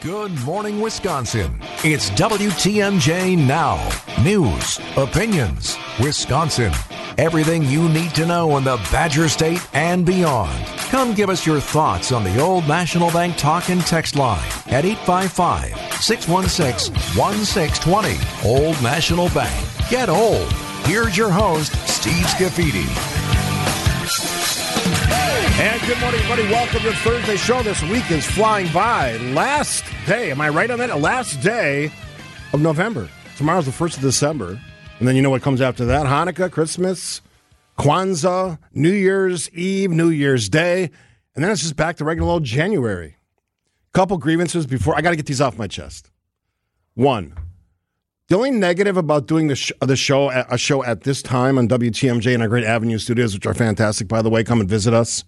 Good morning, Wisconsin. It's WTMJ Now. News, opinions, Wisconsin. Everything you need to know in the Badger State and beyond. Come give us your thoughts on the Old National Bank talk and text line at 855 616 1620. Old National Bank. Get old. Here's your host, Steve Scafidi. Good morning, everybody. Welcome to Thursday show. This week is flying by. Last day, am I right on that? Last day of November. Tomorrow's the 1st of December. And then you know what comes after that Hanukkah, Christmas, Kwanzaa, New Year's Eve, New Year's Day. And then it's just back to regular old January. Couple grievances before I got to get these off my chest. One, the only negative about doing the, sh- the show a show at this time on WTMJ in our great Avenue studios, which are fantastic, by the way, come and visit us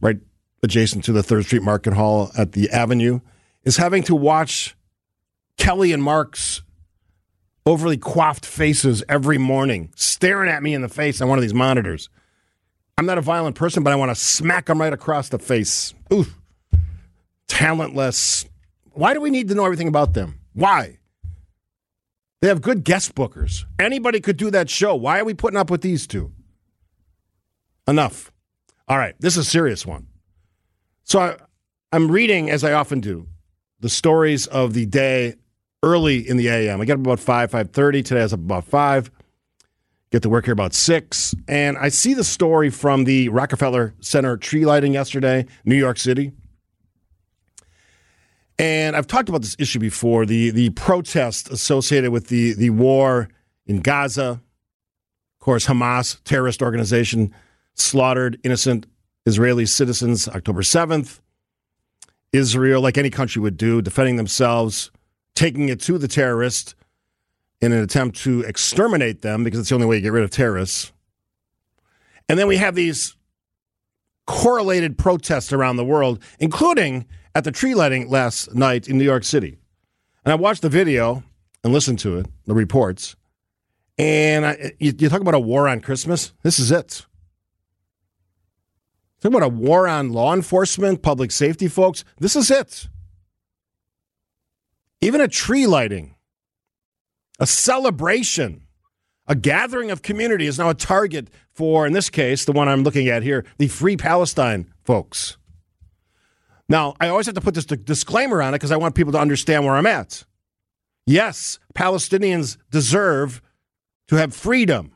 right adjacent to the Third Street Market Hall at the Avenue, is having to watch Kelly and Mark's overly coiffed faces every morning staring at me in the face on one of these monitors. I'm not a violent person, but I want to smack them right across the face. Ooh, talentless. Why do we need to know everything about them? Why? They have good guest bookers. Anybody could do that show. Why are we putting up with these two? Enough. All right, this is a serious one. So I, I'm reading, as I often do, the stories of the day early in the AM. I get up about 5, 5.30. Today I was up about 5. Get to work here about 6. And I see the story from the Rockefeller Center tree lighting yesterday, New York City. And I've talked about this issue before, the, the protest associated with the, the war in Gaza. Of course, Hamas, terrorist organization, slaughtered innocent Israeli citizens October 7th. Israel, like any country would do, defending themselves, taking it to the terrorists in an attempt to exterminate them because it's the only way to get rid of terrorists. And then we have these correlated protests around the world, including at the tree lighting last night in New York City. And I watched the video and listened to it, the reports. And I, you, you talk about a war on Christmas. This is it. Talk about a war on law enforcement, public safety folks. This is it. Even a tree lighting, a celebration, a gathering of community is now a target for, in this case, the one I'm looking at here, the Free Palestine folks. Now, I always have to put this disclaimer on it because I want people to understand where I'm at. Yes, Palestinians deserve to have freedom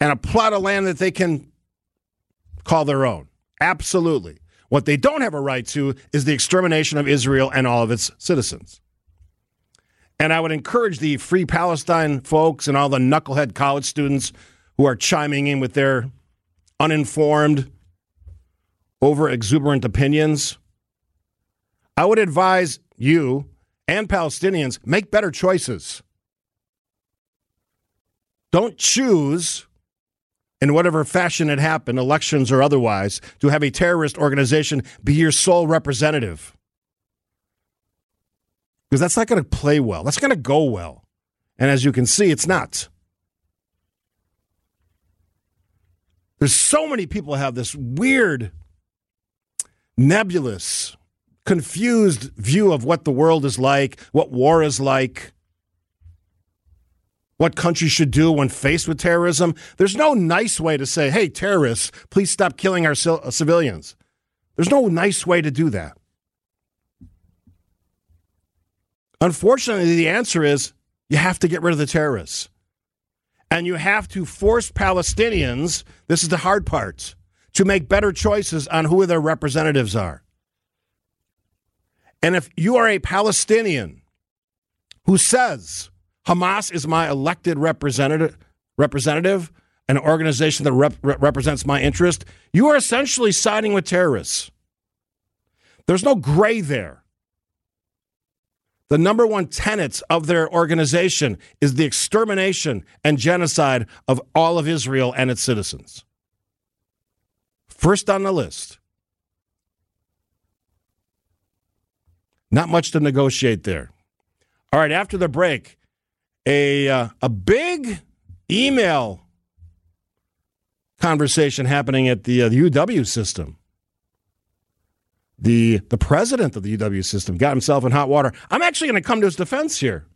and a plot of land that they can call their own. Absolutely. What they don't have a right to is the extermination of Israel and all of its citizens. And I would encourage the Free Palestine folks and all the knucklehead college students who are chiming in with their uninformed, over exuberant opinions. I would advise you and Palestinians make better choices. Don't choose in whatever fashion it happened, elections or otherwise, to have a terrorist organization be your sole representative. Because that's not going to play well. That's going to go well. And as you can see, it's not. There's so many people have this weird, nebulous, confused view of what the world is like, what war is like what countries should do when faced with terrorism. There's no nice way to say, hey, terrorists, please stop killing our uh, civilians. There's no nice way to do that. Unfortunately, the answer is you have to get rid of the terrorists. And you have to force Palestinians, this is the hard part, to make better choices on who their representatives are. And if you are a Palestinian who says, Hamas is my elected representative, representative an organization that rep- represents my interest. You are essentially siding with terrorists. There's no gray there. The number one tenets of their organization is the extermination and genocide of all of Israel and its citizens. First on the list. Not much to negotiate there. All right, after the break, a uh, a big email conversation happening at the, uh, the UW system. the the president of the UW system got himself in hot water. I'm actually going to come to his defense here.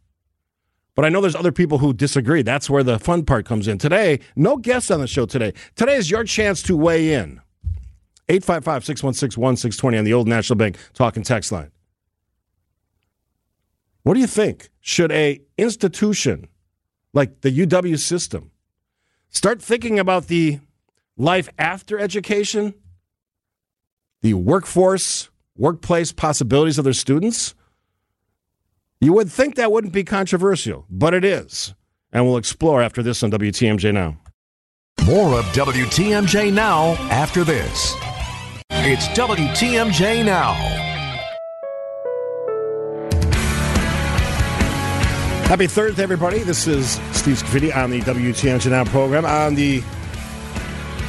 But I know there's other people who disagree. That's where the fun part comes in. Today, no guests on the show today. Today is your chance to weigh in. 855 616 1620 on the old National Bank talking text line. What do you think? Should a institution like the UW system start thinking about the life after education, the workforce, workplace possibilities of their students? You would think that wouldn't be controversial, but it is. And we'll explore after this on WTMJ Now. More of WTMJ Now after this. It's WTMJ Now. Happy Thursday, everybody. This is Steve Scafidi on the WTMJ Now program on the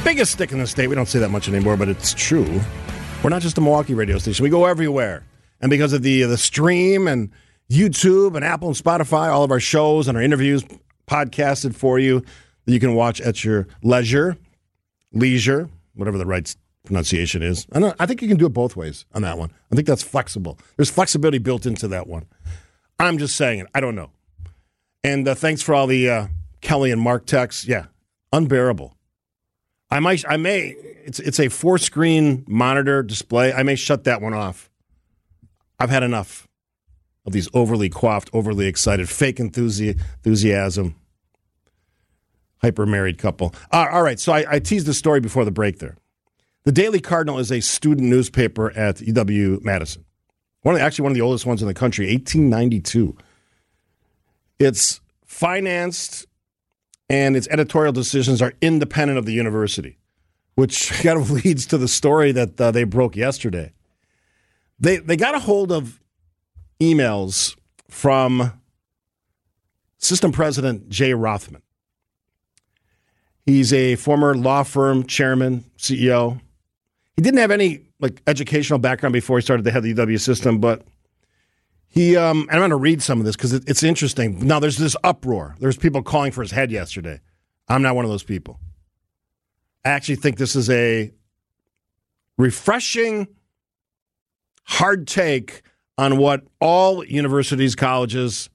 biggest stick in the state. We don't say that much anymore, but it's true. We're not just a Milwaukee radio station. We go everywhere. And because of the the stream and YouTube and Apple and Spotify, all of our shows and our interviews podcasted for you that you can watch at your leisure, leisure, whatever the right pronunciation is. I, I think you can do it both ways on that one. I think that's flexible. There's flexibility built into that one. I'm just saying it. I don't know. And uh, thanks for all the uh, Kelly and Mark texts. Yeah, unbearable. I might, I may. It's it's a four screen monitor display. I may shut that one off. I've had enough of these overly coiffed, overly excited, fake enthusi- enthusiasm. Hyper married couple. Uh, all right, so I, I teased the story before the break there. The Daily Cardinal is a student newspaper at UW Madison. One of the, actually one of the oldest ones in the country, 1892. It's financed and its editorial decisions are independent of the university, which kind of leads to the story that uh, they broke yesterday. They they got a hold of emails from system president Jay Rothman. He's a former law firm chairman, CEO. He didn't have any like educational background before he started the head the UW system, but he, um, and I'm going to read some of this because it, it's interesting. Now, there's this uproar. There's people calling for his head yesterday. I'm not one of those people. I actually think this is a refreshing, hard take on what all universities, colleges,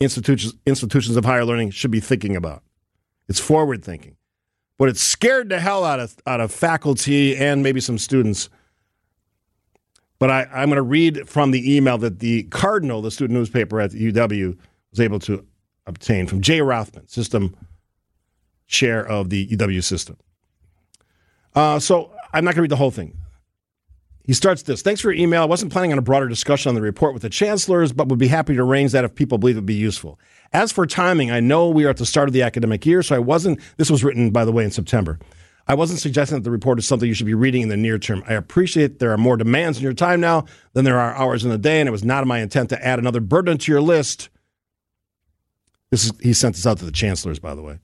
institutions, institutions of higher learning should be thinking about. It's forward thinking, but it's scared the hell out of out of faculty and maybe some students but I, am going to read from the email that the Cardinal, the student newspaper at UW, was able to obtain from Jay Rothman, system chair of the UW system. Uh, so I'm not going to read the whole thing. He starts this. Thanks for your email. I wasn't planning on a broader discussion on the report with the chancellors, but would be happy to arrange that if people believe it would be useful. As for timing, I know we are at the start of the academic year, so I wasn't. This was written, by the way, in September. I wasn't suggesting that the report is something you should be reading in the near term. I appreciate there are more demands in your time now than there are hours in the day, and it was not my intent to add another burden to your list. This is, he sent this out to the chancellors, by the way.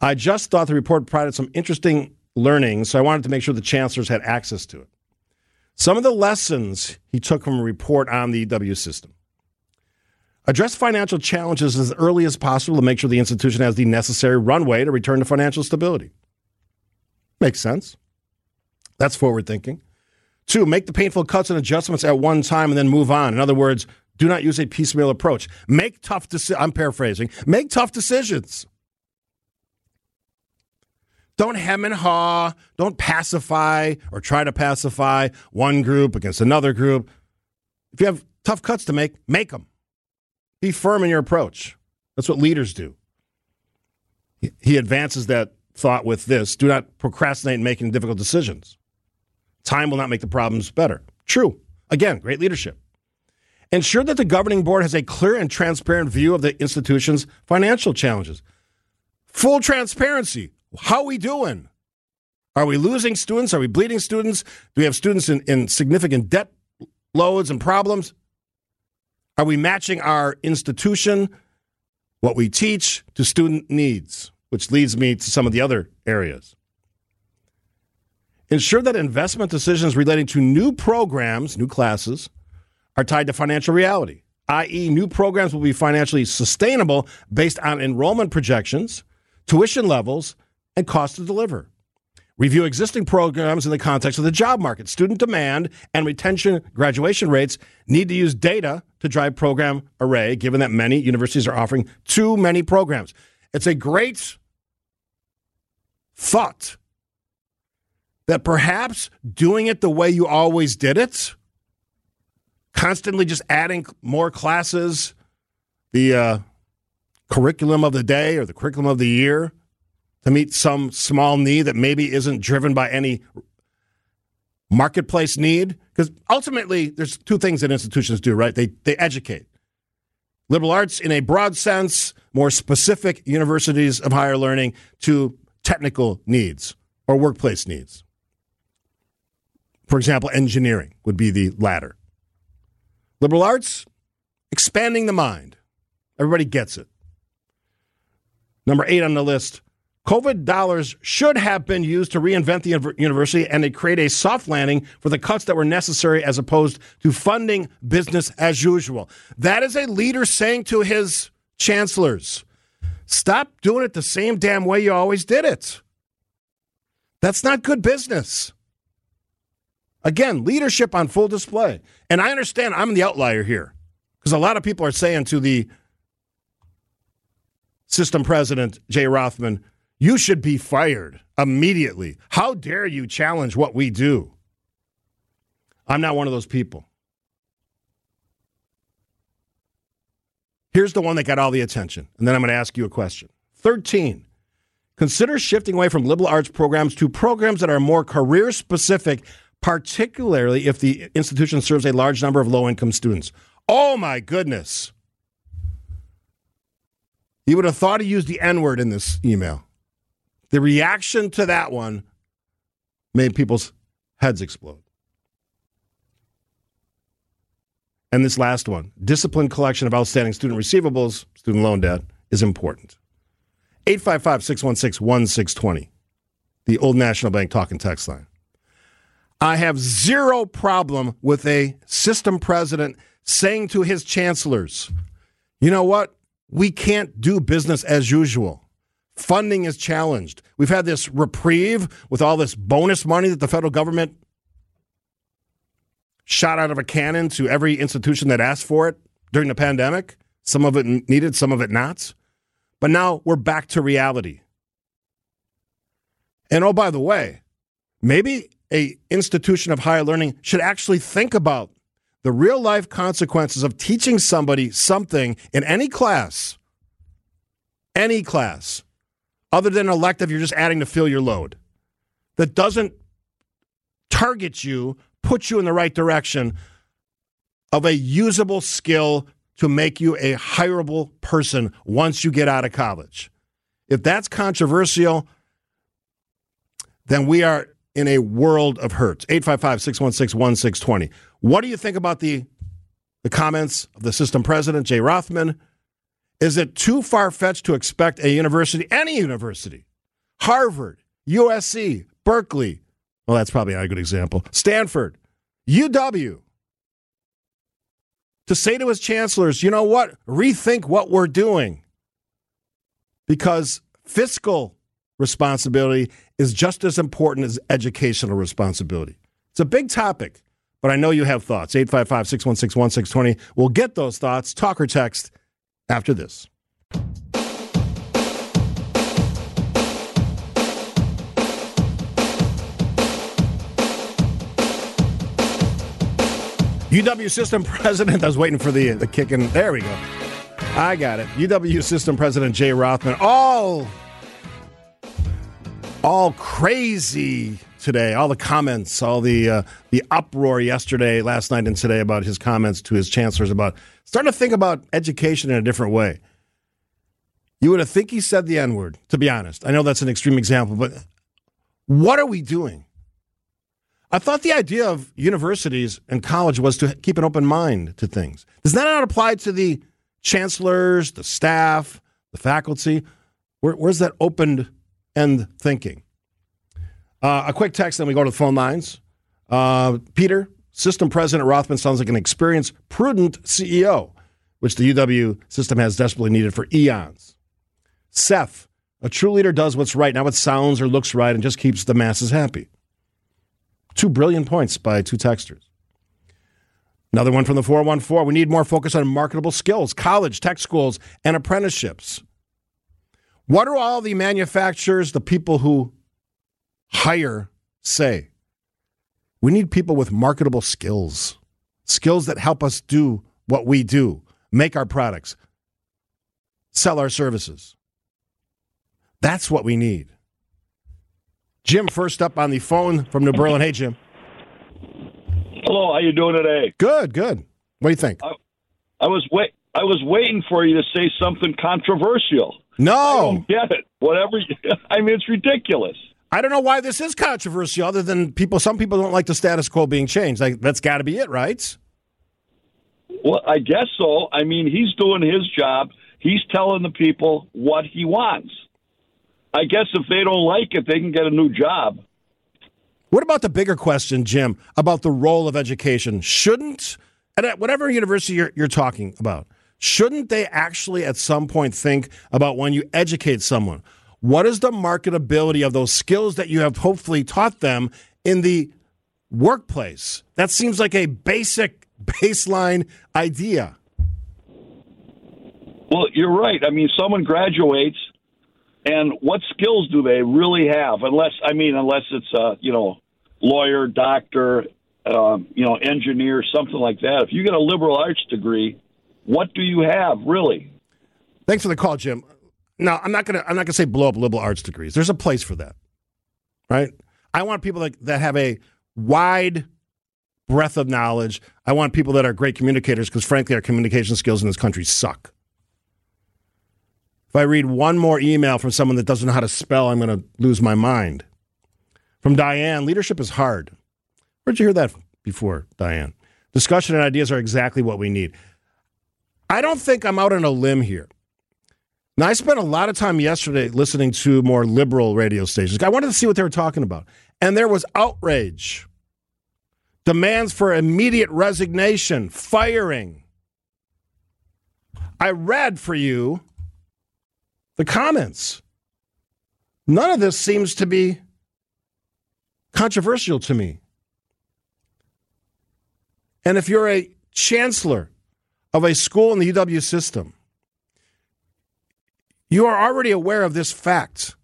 I just thought the report provided some interesting learnings, so I wanted to make sure the chancellors had access to it. Some of the lessons he took from a report on the UW system. Address financial challenges as early as possible to make sure the institution has the necessary runway to return to financial stability. Makes sense. That's forward thinking. Two, make the painful cuts and adjustments at one time and then move on. In other words, do not use a piecemeal approach. Make tough decisions. I'm paraphrasing. Make tough decisions. Don't hem and haw. Don't pacify or try to pacify one group against another group. If you have tough cuts to make, make them. Be firm in your approach. That's what leaders do. He advances that thought with this do not procrastinate in making difficult decisions. Time will not make the problems better. True. Again, great leadership. Ensure that the governing board has a clear and transparent view of the institution's financial challenges. Full transparency. How are we doing? Are we losing students? Are we bleeding students? Do we have students in, in significant debt loads and problems? Are we matching our institution, what we teach, to student needs? Which leads me to some of the other areas. Ensure that investment decisions relating to new programs, new classes, are tied to financial reality, i.e., new programs will be financially sustainable based on enrollment projections, tuition levels, and cost to deliver. Review existing programs in the context of the job market. Student demand and retention graduation rates need to use data to drive program array, given that many universities are offering too many programs. It's a great thought that perhaps doing it the way you always did it, constantly just adding more classes, the uh, curriculum of the day or the curriculum of the year, to meet some small need that maybe isn't driven by any marketplace need? Because ultimately, there's two things that institutions do, right? They, they educate. Liberal arts, in a broad sense, more specific universities of higher learning to technical needs or workplace needs. For example, engineering would be the latter. Liberal arts, expanding the mind. Everybody gets it. Number eight on the list COVID dollars should have been used to reinvent the university and to create a soft landing for the cuts that were necessary as opposed to funding business as usual. That is a leader saying to his chancellors, stop doing it the same damn way you always did it. That's not good business. Again, leadership on full display. And I understand I'm the outlier here because a lot of people are saying to the system president, Jay Rothman, you should be fired immediately. How dare you challenge what we do? I'm not one of those people. Here's the one that got all the attention, and then I'm going to ask you a question. 13. Consider shifting away from liberal arts programs to programs that are more career specific, particularly if the institution serves a large number of low income students. Oh my goodness. You would have thought he used the N word in this email. The reaction to that one made people's heads explode. And this last one disciplined collection of outstanding student receivables, student loan debt, is important. 855 616 1620, the Old National Bank talk and text line. I have zero problem with a system president saying to his chancellors, you know what? We can't do business as usual. Funding is challenged. We've had this reprieve with all this bonus money that the federal government shot out of a cannon to every institution that asked for it during the pandemic. Some of it needed, some of it not. But now we're back to reality. And oh, by the way, maybe a institution of higher learning should actually think about the real life consequences of teaching somebody something in any class, any class, other than elective, you're just adding to fill your load. That doesn't target you, put you in the right direction of a usable skill to make you a hireable person once you get out of college. If that's controversial, then we are in a world of hurt. 855 616 1620. What do you think about the, the comments of the system president, Jay Rothman? Is it too far fetched to expect a university, any university, Harvard, USC, Berkeley, well, that's probably not a good example, Stanford, UW, to say to his chancellors, you know what, rethink what we're doing? Because fiscal responsibility is just as important as educational responsibility. It's a big topic, but I know you have thoughts. 855 616 1620. We'll get those thoughts. Talk or text after this. UW system president, I was waiting for the, the kick in. There we go. I got it. UW system president Jay Rothman, all, all crazy today. All the comments, all the uh, the uproar yesterday, last night, and today about his comments to his chancellors about starting to think about education in a different way. You would have think he said the N word, to be honest. I know that's an extreme example, but what are we doing? I thought the idea of universities and college was to keep an open mind to things. Does that not apply to the chancellors, the staff, the faculty? Where, where's that open end thinking? Uh, a quick text, then we go to the phone lines. Uh, Peter, system president Rothman sounds like an experienced, prudent CEO, which the UW system has desperately needed for eons. Seth, A true leader does what's right, not what sounds or looks right, and just keeps the masses happy. Two brilliant points by two texters. Another one from the 414. We need more focus on marketable skills, college, tech schools, and apprenticeships. What do all the manufacturers, the people who hire, say? We need people with marketable skills, skills that help us do what we do, make our products, sell our services. That's what we need. Jim, first up on the phone from New Berlin. Hey, Jim. Hello, how you doing today? Good, good. What do you think? I, I was wait. I was waiting for you to say something controversial. No, I don't get it. Whatever. I mean, it's ridiculous. I don't know why this is controversial, other than people. Some people don't like the status quo being changed. Like that's got to be it, right? Well, I guess so. I mean, he's doing his job. He's telling the people what he wants. I guess if they don't like it, they can get a new job. What about the bigger question, Jim, about the role of education? Shouldn't, at whatever university you're, you're talking about, shouldn't they actually at some point think about when you educate someone? What is the marketability of those skills that you have hopefully taught them in the workplace? That seems like a basic baseline idea. Well, you're right. I mean, someone graduates, and what skills do they really have? Unless, I mean, unless it's a you know lawyer, doctor, uh, you know, engineer, something like that. If you get a liberal arts degree, what do you have really? Thanks for the call, Jim. No, I'm not gonna. I'm not gonna say blow up liberal arts degrees. There's a place for that, right? I want people that that have a wide breadth of knowledge. I want people that are great communicators because, frankly, our communication skills in this country suck. If I read one more email from someone that doesn't know how to spell, I'm going to lose my mind. From Diane, leadership is hard. Where'd you hear that before, Diane? Discussion and ideas are exactly what we need. I don't think I'm out on a limb here. Now, I spent a lot of time yesterday listening to more liberal radio stations. I wanted to see what they were talking about. And there was outrage, demands for immediate resignation, firing. I read for you the comments. None of this seems to be controversial to me. And if you're a chancellor of a school in the UW system, you are already aware of this fact.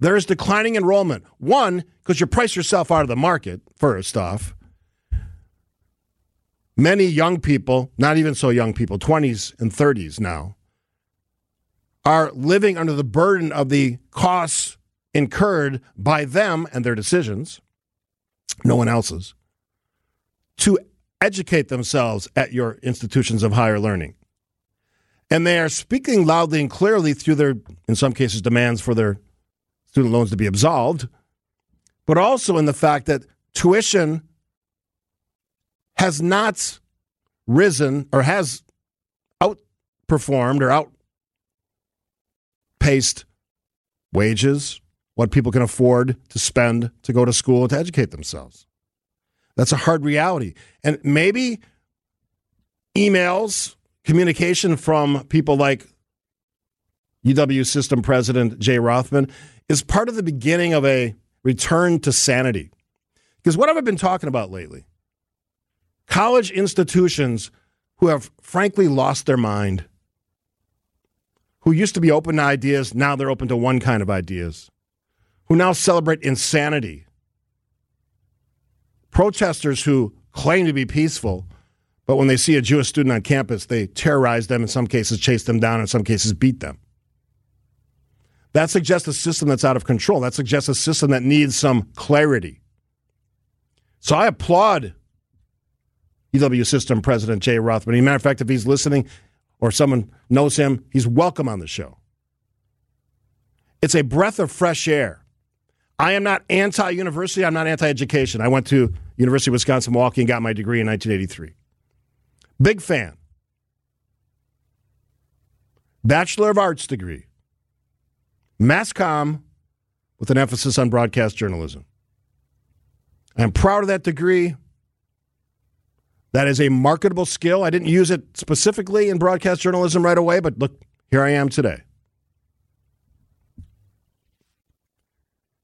There is declining enrollment. One, because you price yourself out of the market, first off. Many young people, not even so young people, 20s and 30s now, are living under the burden of the costs incurred by them and their decisions, no one else's, to educate themselves at your institutions of higher learning. And they are speaking loudly and clearly through their, in some cases, demands for their student loans to be absolved, but also in the fact that tuition has not risen or has outperformed or outpaced wages, what people can afford to spend to go to school to educate themselves. That's a hard reality. And maybe emails communication from people like UW system president Jay Rothman is part of the beginning of a return to sanity. Because what have I been talking about lately? College institutions who have frankly lost their mind, who used to be open to ideas, now they're open to one kind of ideas, who now celebrate insanity. Protesters who claim to be peaceful but when they see a Jewish student on campus, they terrorize them, in some cases, chase them down, in some cases, beat them. That suggests a system that's out of control. That suggests a system that needs some clarity. So I applaud UW System President Jay Rothman. As a matter of fact, if he's listening or someone knows him, he's welcome on the show. It's a breath of fresh air. I am not anti university. I'm not anti education. I went to University of Wisconsin Milwaukee and got my degree in 1983. Big fan. Bachelor of Arts degree. Mass comm with an emphasis on broadcast journalism. I'm proud of that degree. That is a marketable skill. I didn't use it specifically in broadcast journalism right away, but look, here I am today.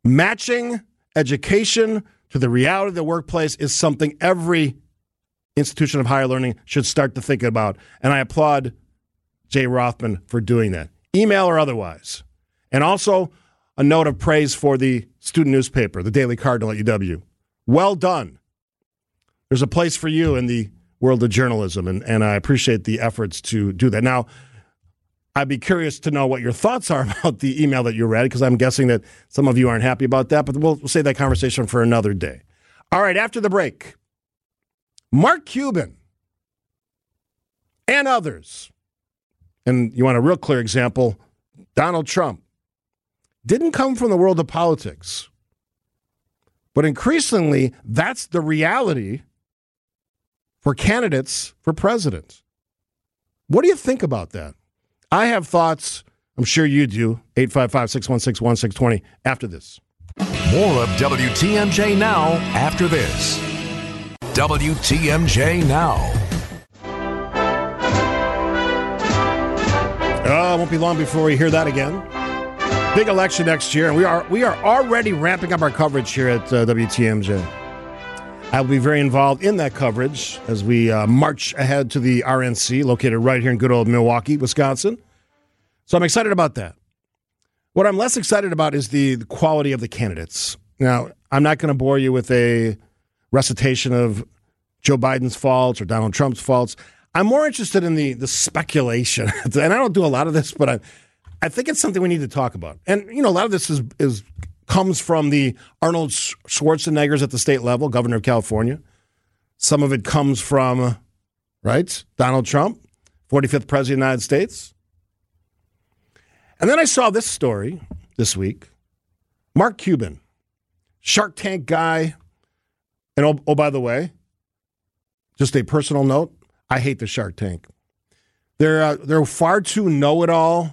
Matching education to the reality of the workplace is something every institution of higher learning should start to think about. And I applaud Jay Rothman for doing that, email or otherwise. And also a note of praise for the student newspaper, the Daily Cardinal at UW. Well done. There's a place for you in the world of journalism, and, and I appreciate the efforts to do that. Now, I'd be curious to know what your thoughts are about the email that you read, because I'm guessing that some of you aren't happy about that, but we'll, we'll save that conversation for another day. All right, after the break, Mark Cuban and others, and you want a real clear example, Donald Trump, didn't come from the world of politics. But increasingly, that's the reality for candidates for president. What do you think about that? I have thoughts. I'm sure you do. 855 616 1620 after this. More of WTMJ Now after this. WTMJ Now. Oh, it won't be long before we hear that again. Big election next year, and we are we are already ramping up our coverage here at uh, WTMJ. I will be very involved in that coverage as we uh, march ahead to the RNC, located right here in good old Milwaukee, Wisconsin. So I'm excited about that. What I'm less excited about is the, the quality of the candidates. Now, I'm not going to bore you with a recitation of Joe Biden's faults or Donald Trump's faults. I'm more interested in the the speculation, and I don't do a lot of this, but I I think it's something we need to talk about. And you know, a lot of this is is comes from the Arnold Schwarzeneggers at the state level, governor of California. Some of it comes from right Donald Trump, 45th president of the United States. And then I saw this story this week. Mark Cuban, Shark Tank guy. And oh, oh by the way, just a personal note, I hate the Shark Tank. They're uh, they're far too know-it-all.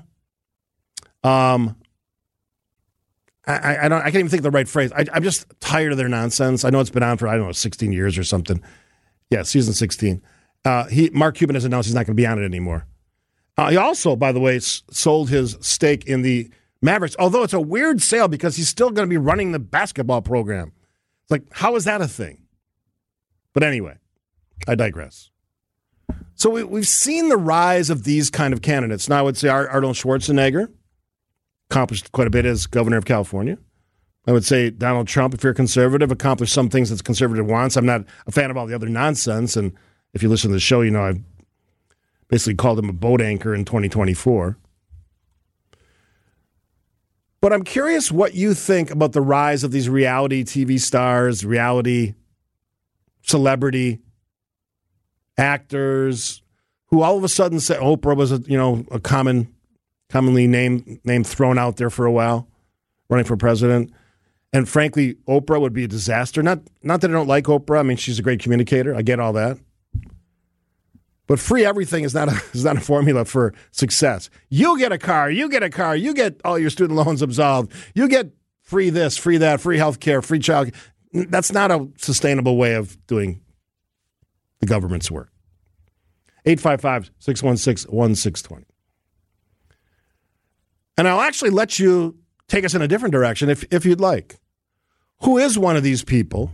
Um, I, I don't. I can't even think of the right phrase. I, am just tired of their nonsense. I know it's been on for I don't know 16 years or something. Yeah, season 16. Uh, he Mark Cuban has announced he's not going to be on it anymore. Uh, he also, by the way, s- sold his stake in the Mavericks. Although it's a weird sale because he's still going to be running the basketball program. It's like, how is that a thing? But anyway, I digress. So we, we've seen the rise of these kind of candidates. Now, I would say Arnold Schwarzenegger accomplished quite a bit as governor of California. I would say Donald Trump, if you're conservative, accomplished some things that conservative wants. I'm not a fan of all the other nonsense. And if you listen to the show, you know I've basically called him a boat anchor in 2024. But I'm curious what you think about the rise of these reality TV stars, reality celebrity actors who all of a sudden said Oprah was a you know a common commonly name name thrown out there for a while running for president. And frankly, Oprah would be a disaster. Not not that I don't like Oprah. I mean, she's a great communicator. I get all that. But free everything is not a, is not a formula for success. You get a car, you get a car, you get all your student loans absolved, you get free this, free that, free health care, free child. That's not a sustainable way of doing the government's work. 855 616 1620. And I'll actually let you take us in a different direction if, if you'd like. Who is one of these people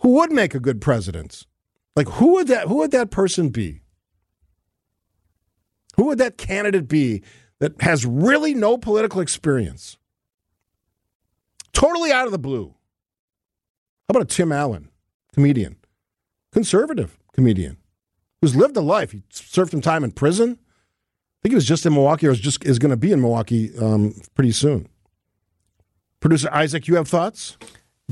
who would make a good president? Like who would that who would that person be? Who would that candidate be that has really no political experience? Totally out of the blue. How about a Tim Allen, comedian, conservative comedian, who's lived a life. He served some time in prison. I think he was just in Milwaukee, or is just is going to be in Milwaukee um, pretty soon. Producer Isaac, you have thoughts?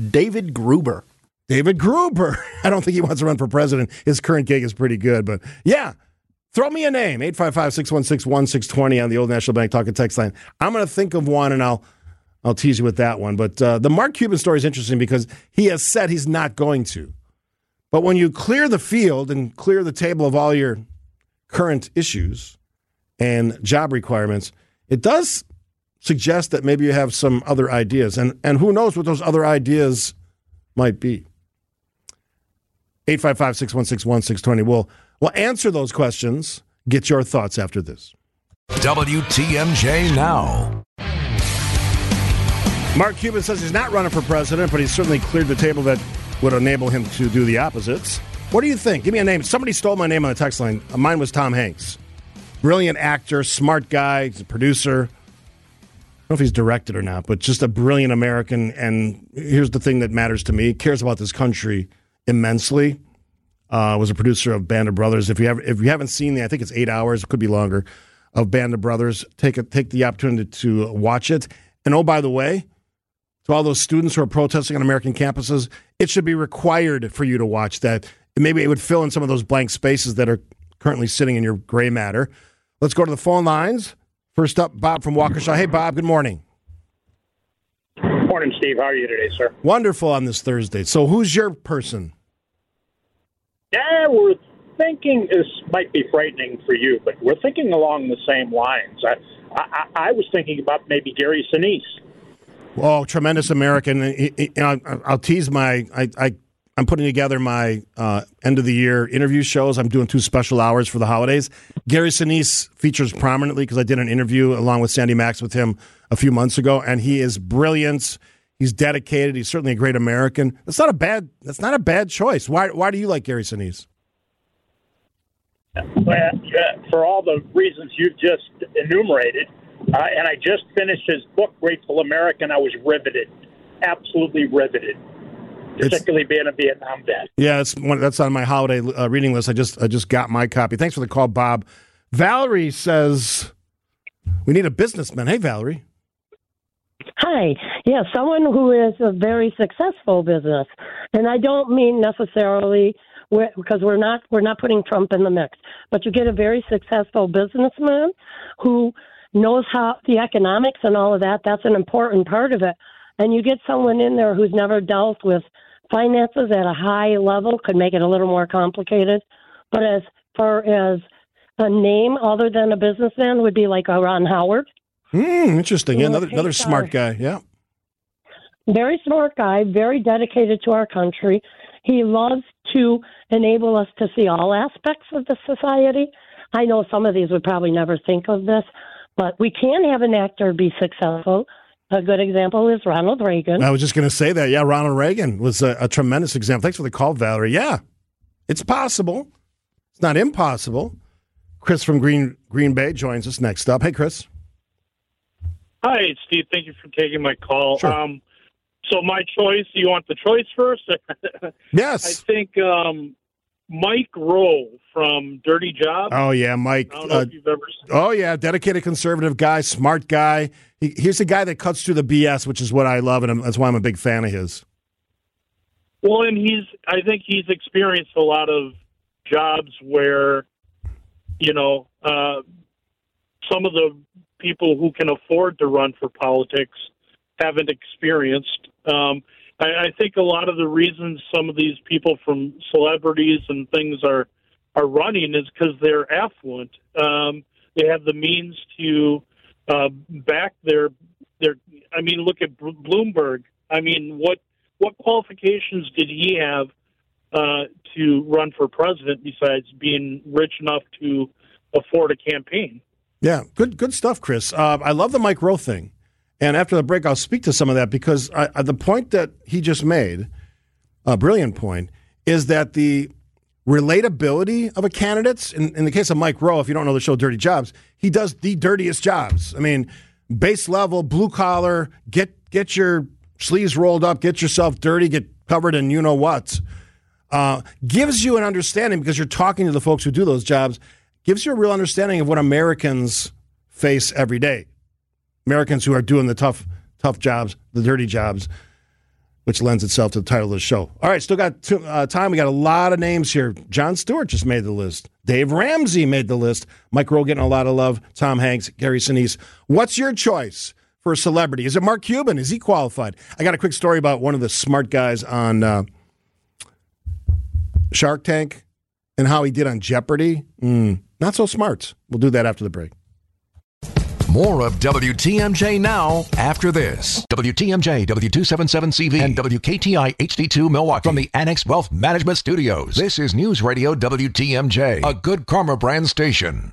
David Gruber. David Gruber. I don't think he wants to run for president. His current gig is pretty good, but yeah. Throw me a name, 855 616 1620 on the Old National Bank Talk and Text line. I'm going to think of one and I'll I'll tease you with that one. But uh, the Mark Cuban story is interesting because he has said he's not going to. But when you clear the field and clear the table of all your current issues and job requirements, it does suggest that maybe you have some other ideas. And, and who knows what those other ideas might be. 855 616 1620. We'll, we'll answer those questions. Get your thoughts after this. WTMJ Now. Mark Cuban says he's not running for president, but he's certainly cleared the table that would enable him to do the opposites. What do you think? Give me a name. Somebody stole my name on the text line. Mine was Tom Hanks. Brilliant actor, smart guy, he's a producer. I don't know if he's directed or not, but just a brilliant American. And here's the thing that matters to me: he cares about this country immensely. Uh, was a producer of Band of Brothers. If you have, if you haven't seen the, I think it's eight hours, it could be longer, of Band of Brothers. Take a, take the opportunity to watch it. And oh, by the way, to all those students who are protesting on American campuses, it should be required for you to watch that. Maybe it would fill in some of those blank spaces that are currently sitting in your gray matter. Let's go to the phone lines. First up, Bob from Waukesha. Hey, Bob, good morning. Morning, Steve. How are you today, sir? Wonderful on this Thursday. So, who's your person? Yeah, we're thinking this might be frightening for you, but we're thinking along the same lines. I, I, I was thinking about maybe Gary Sinise. Oh, tremendous American. I'll tease my. I, I I'm putting together my uh, end of the year interview shows. I'm doing two special hours for the holidays. Gary Sinise features prominently because I did an interview along with Sandy Maxx with him a few months ago, and he is brilliant. He's dedicated. He's certainly a great American. That's not a bad. That's not a bad choice. Why? Why do you like Gary Sinise? Well, for all the reasons you've just enumerated, uh, and I just finished his book, Grateful American. I was riveted, absolutely riveted. Particularly it's, being a Vietnam vet. Yeah, that's one, that's on my holiday uh, reading list. I just I just got my copy. Thanks for the call, Bob. Valerie says we need a businessman. Hey, Valerie. Hi. Yeah, someone who is a very successful business, and I don't mean necessarily because we're not we're not putting Trump in the mix, but you get a very successful businessman who knows how the economics and all of that. That's an important part of it. And you get someone in there who's never dealt with finances at a high level, could make it a little more complicated. But as far as a name other than a businessman would be like a Ron Howard. Hmm, interesting. Yeah, another another smart guy. Yeah. Very smart guy, very dedicated to our country. He loves to enable us to see all aspects of the society. I know some of these would probably never think of this, but we can have an actor be successful. A good example is Ronald Reagan. I was just going to say that. Yeah, Ronald Reagan was a, a, tremendous example. Thanks for the call, Valerie. Yeah, it's possible. It's not impossible. Chris from Green Green Bay joins us next up. Hey, Chris. Hi, Steve. Thank you for taking my call. Sure. Um, so my choice. You want the choice first? yes. I think um, Mike Rowe from Dirty Jobs. Oh yeah, Mike. Uh, oh yeah, dedicated conservative guy, smart guy. He, he's a guy that cuts through the BS, which is what I love, and that's why I'm a big fan of his. Well, and he's. I think he's experienced a lot of jobs where, you know, uh, some of the people who can afford to run for politics haven't experienced. Um, I, I think a lot of the reasons some of these people from celebrities and things are are running is because they're affluent. Um, they have the means to uh, back their their. I mean, look at Bloomberg. I mean, what what qualifications did he have uh, to run for president besides being rich enough to afford a campaign? Yeah, good good stuff, Chris. Uh, I love the Mike Rowe thing. And after the break, I'll speak to some of that because I, the point that he just made, a brilliant point, is that the relatability of a candidate, in, in the case of Mike Rowe, if you don't know the show Dirty Jobs, he does the dirtiest jobs. I mean, base level, blue collar, get get your sleeves rolled up, get yourself dirty, get covered in you know what. Uh, gives you an understanding because you're talking to the folks who do those jobs, gives you a real understanding of what Americans face every day. Americans who are doing the tough, tough jobs, the dirty jobs, which lends itself to the title of the show. All right, still got two, uh, time. We got a lot of names here. Jon Stewart just made the list. Dave Ramsey made the list. Mike Rowe getting a lot of love. Tom Hanks, Gary Sinise. What's your choice for a celebrity? Is it Mark Cuban? Is he qualified? I got a quick story about one of the smart guys on uh, Shark Tank and how he did on Jeopardy. Mm, not so smart. We'll do that after the break. More of WTMJ now after this. WTMJ, W277CV, and WKTI HD2 Milwaukee from the Annex Wealth Management Studios. This is News Radio WTMJ, a good karma brand station.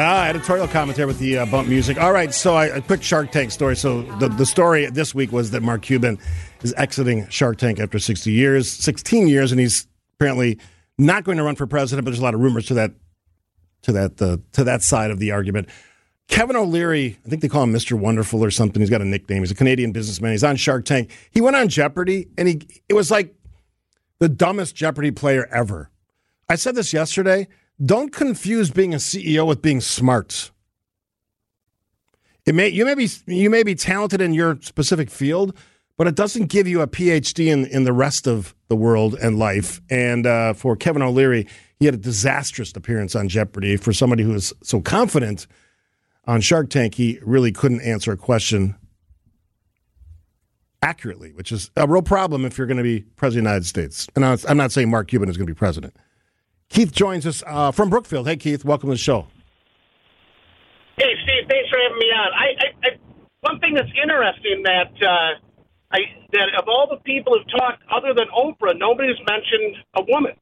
Ah, editorial commentary with the uh, bump music. All right, so I, a quick Shark Tank story. So the, the story this week was that Mark Cuban is exiting Shark Tank after 60 years, 16 years, and he's apparently not going to run for president. But there's a lot of rumors to that to that uh, to that side of the argument. Kevin O'Leary, I think they call him Mr. Wonderful or something. He's got a nickname. He's a Canadian businessman. He's on Shark Tank. He went on Jeopardy, and he it was like the dumbest Jeopardy player ever. I said this yesterday. Don't confuse being a CEO with being smart. It may you may be you may be talented in your specific field, but it doesn't give you a PhD in in the rest of the world and life. And uh, for Kevin O'Leary, he had a disastrous appearance on Jeopardy. For somebody who is so confident on Shark Tank, he really couldn't answer a question accurately, which is a real problem if you're going to be president of the United States. And I'm not saying Mark Cuban is going to be president. Keith joins us uh, from Brookfield. Hey, Keith, welcome to the show. Hey, Steve, thanks for having me on. I, I, I one thing that's interesting that uh, I that of all the people who've talked other than Oprah, nobody's mentioned a woman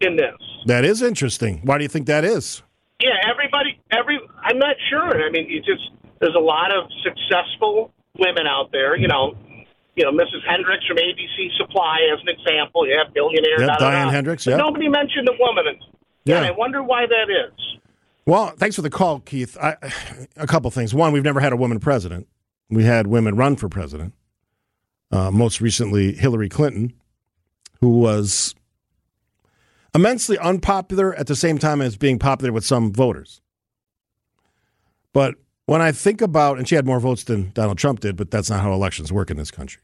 in this. That is interesting. Why do you think that is? Yeah, everybody, every I'm not sure. I mean, you just there's a lot of successful women out there. You know, you know, Mrs. Hendricks from ABC Supply as an example. You have billionaires. Yep, Diane Hendricks. Yeah. Nobody mentioned a woman. Yeah. I wonder why that is. Well, thanks for the call, Keith. I, a couple things. One, we've never had a woman president. We had women run for president. Uh, most recently, Hillary Clinton, who was immensely unpopular at the same time as being popular with some voters. But when I think about, and she had more votes than Donald Trump did, but that's not how elections work in this country.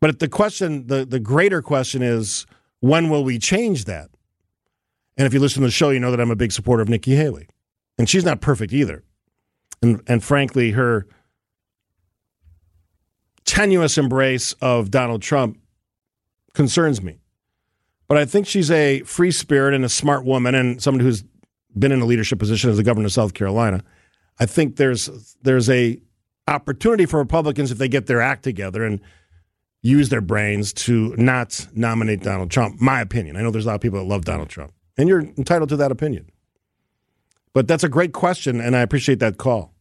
But the question, the, the greater question is, when will we change that? And if you listen to the show, you know that I'm a big supporter of Nikki Haley. And she's not perfect either. And, and frankly, her tenuous embrace of Donald Trump concerns me. But I think she's a free spirit and a smart woman and someone who's been in a leadership position as the governor of South Carolina. I think there's there's a opportunity for Republicans if they get their act together and use their brains to not nominate Donald Trump. My opinion. I know there's a lot of people that love Donald Trump, and you're entitled to that opinion. But that's a great question, and I appreciate that call.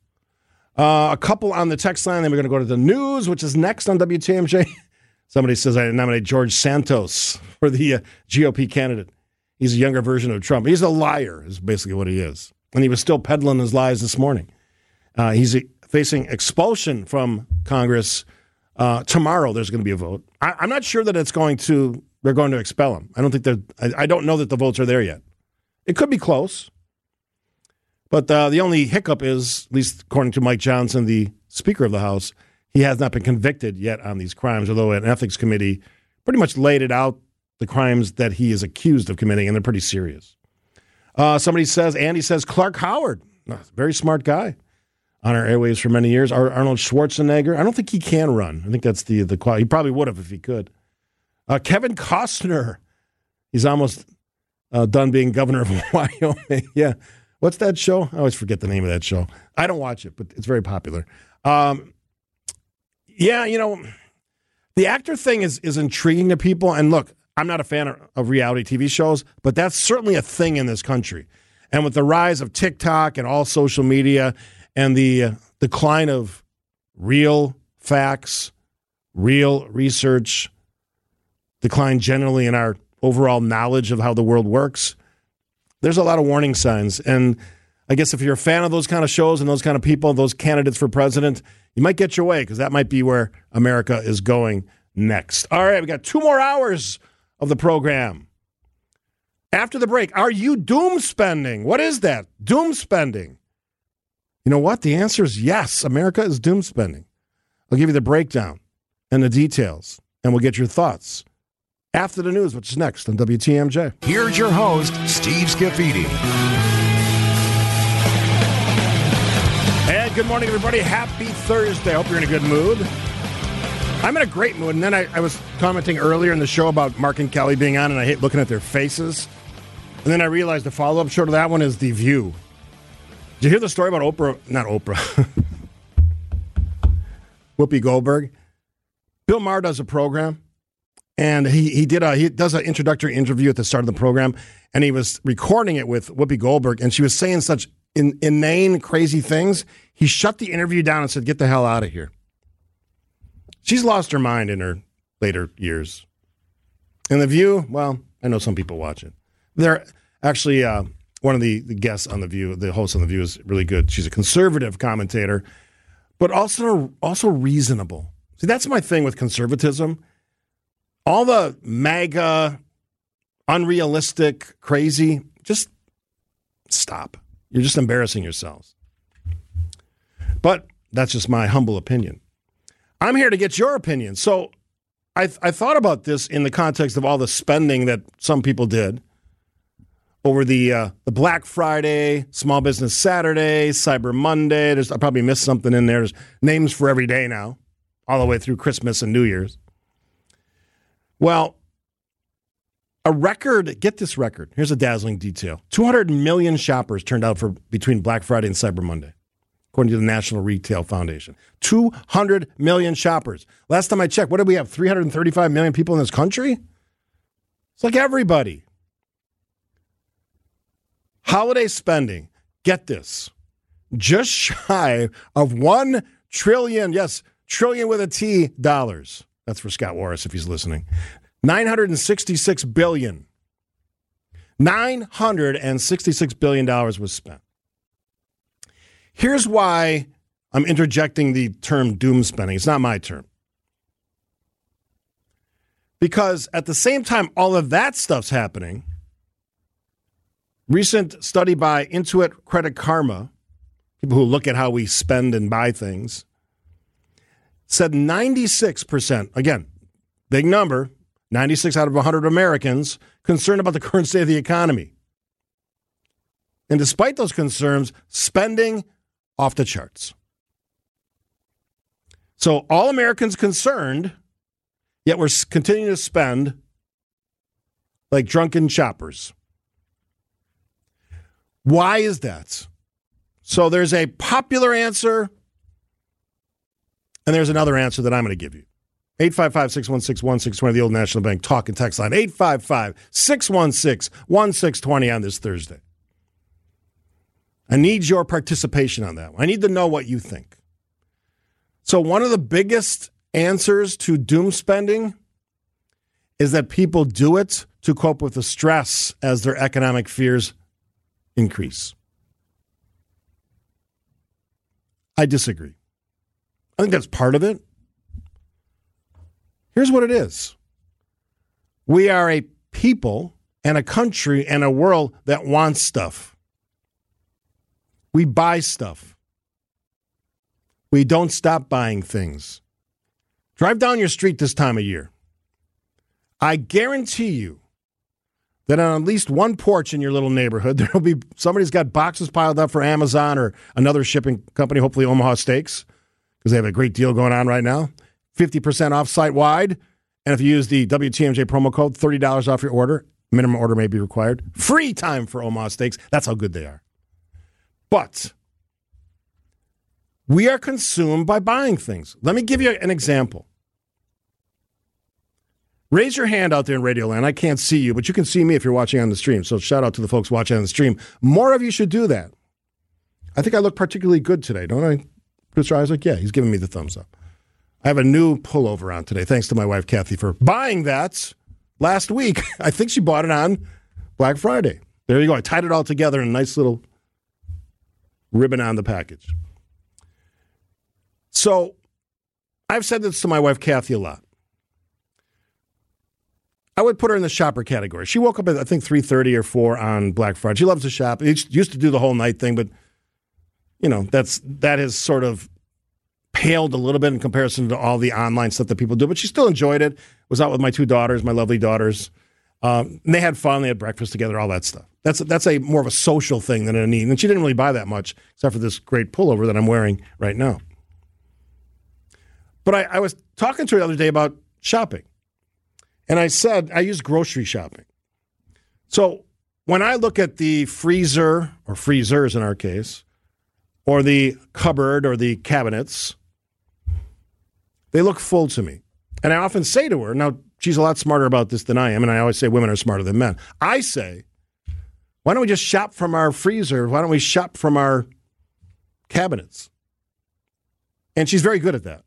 Uh, a couple on the text line, then we're going to go to the news, which is next on WTMJ. Somebody says I nominate George Santos for the uh, GOP candidate. He's a younger version of Trump. He's a liar, is basically what he is. And he was still peddling his lies this morning. Uh, he's facing expulsion from Congress uh, tomorrow. There's going to be a vote. I, am not sure that it's going to. They're going to expel him. I don't think they're. I, I don't know that the votes are there yet. It could be close, but uh, the only hiccup is, at least according to Mike Johnson, the Speaker of the House, he has not been convicted yet on these crimes. Although an ethics committee pretty much laid it out the crimes that he is accused of committing, and they're pretty serious. Uh, somebody says, Andy says, Clark Howard, very smart guy on our airways for many years. Arnold Schwarzenegger, I don't think he can run. I think that's the the quality. He probably would have if he could. Uh, Kevin Costner, he's almost uh, done being governor of Wyoming. yeah, what's that show? I always forget the name of that show. I don't watch it, but it's very popular. Um, yeah, you know, the actor thing is is intriguing to people. And look, I'm not a fan of reality TV shows, but that's certainly a thing in this country. And with the rise of TikTok and all social media and the uh, decline of real facts, real research, decline generally in our overall knowledge of how the world works, there's a lot of warning signs. And I guess if you're a fan of those kind of shows and those kind of people, those candidates for president, you might get your way because that might be where America is going next. All right, we got two more hours of the program. After the break, are you doom spending? What is that? Doom spending. You know what? The answer is yes. America is doom spending. I'll give you the breakdown and the details, and we'll get your thoughts after the news, which is next on WTMJ. Here's your host, Steve Scafidi. And good morning, everybody. Happy Thursday. I hope you're in a good mood. I'm in a great mood. And then I, I, was commenting earlier in the show about Mark and Kelly being on, and I hate looking at their faces. And then I realized the follow up show to that one is The View. Did you hear the story about Oprah? Not Oprah. Whoopi Goldberg. Bill Maher does a program, and he he did a he does an introductory interview at the start of the program, and he was recording it with Whoopi Goldberg, and she was saying such in, inane, crazy things. He shut the interview down and said, "Get the hell out of here." She's lost her mind in her later years. And the View, well, I know some people watch it. They're actually uh, one of the, the guests on the View, the host on the View, is really good. She's a conservative commentator, but also also reasonable. See, that's my thing with conservatism all the MAGA, unrealistic, crazy, just stop. You're just embarrassing yourselves. But that's just my humble opinion. I'm here to get your opinion. So I, I thought about this in the context of all the spending that some people did over the uh, the Black Friday, Small Business Saturday, Cyber Monday. There's I probably missed something in there. There's names for every day now, all the way through Christmas and New Year's. Well, a record, get this record. Here's a dazzling detail 200 million shoppers turned out for between Black Friday and Cyber Monday, according to the National Retail Foundation. 200 million shoppers. Last time I checked, what did we have? 335 million people in this country? It's like everybody. Holiday spending, get this, just shy of 1 trillion, yes, trillion with a T dollars. That's for Scott Warris if he's listening. 966 billion. 966 billion dollars was spent. Here's why I'm interjecting the term doom spending. It's not my term. Because at the same time all of that stuff's happening, recent study by Intuit Credit Karma, people who look at how we spend and buy things, said 96%, again, big number, 96 out of 100 Americans concerned about the current state of the economy. And despite those concerns, spending off the charts. So all Americans concerned, yet we're continuing to spend like drunken shoppers. Why is that? So there's a popular answer and there's another answer that I'm going to give you. 855 616 1620, the old National Bank talk and text line. 855 616 1620 on this Thursday. I need your participation on that. I need to know what you think. So, one of the biggest answers to doom spending is that people do it to cope with the stress as their economic fears increase. I disagree. I think that's part of it. Here's what it is we are a people and a country and a world that wants stuff. We buy stuff. We don't stop buying things. Drive down your street this time of year. I guarantee you that on at least one porch in your little neighborhood, there'll be somebody's got boxes piled up for Amazon or another shipping company, hopefully Omaha Steaks because they have a great deal going on right now. 50% off site wide. And if you use the WTMJ promo code, $30 off your order. Minimum order may be required. Free time for Omaha Steaks. That's how good they are. But we are consumed by buying things. Let me give you an example. Raise your hand out there in Radio Land. I can't see you, but you can see me if you're watching on the stream. So shout out to the folks watching on the stream. More of you should do that. I think I look particularly good today, don't I? Producer Isaac, yeah, he's giving me the thumbs up. I have a new pullover on today, thanks to my wife Kathy for buying that last week. I think she bought it on Black Friday. There you go. I tied it all together in a nice little ribbon on the package. So I've said this to my wife Kathy a lot. I would put her in the shopper category. She woke up at I think three thirty or four on Black Friday. She loves to shop. She used to do the whole night thing, but you know, that's that has sort of paled a little bit in comparison to all the online stuff that people do. But she still enjoyed it. Was out with my two daughters, my lovely daughters. Um, and they had fun. They had breakfast together, all that stuff. That's that's a more of a social thing than a need. And she didn't really buy that much, except for this great pullover that I'm wearing right now. But I, I was talking to her the other day about shopping, and I said I use grocery shopping. So when I look at the freezer or freezers in our case, or the cupboard or the cabinets, they look full to me. And I often say to her, now she's a lot smarter about this than I am, and I always say women are smarter than men. I say, why don't we just shop from our freezer? Why don't we shop from our cabinets? And she's very good at that.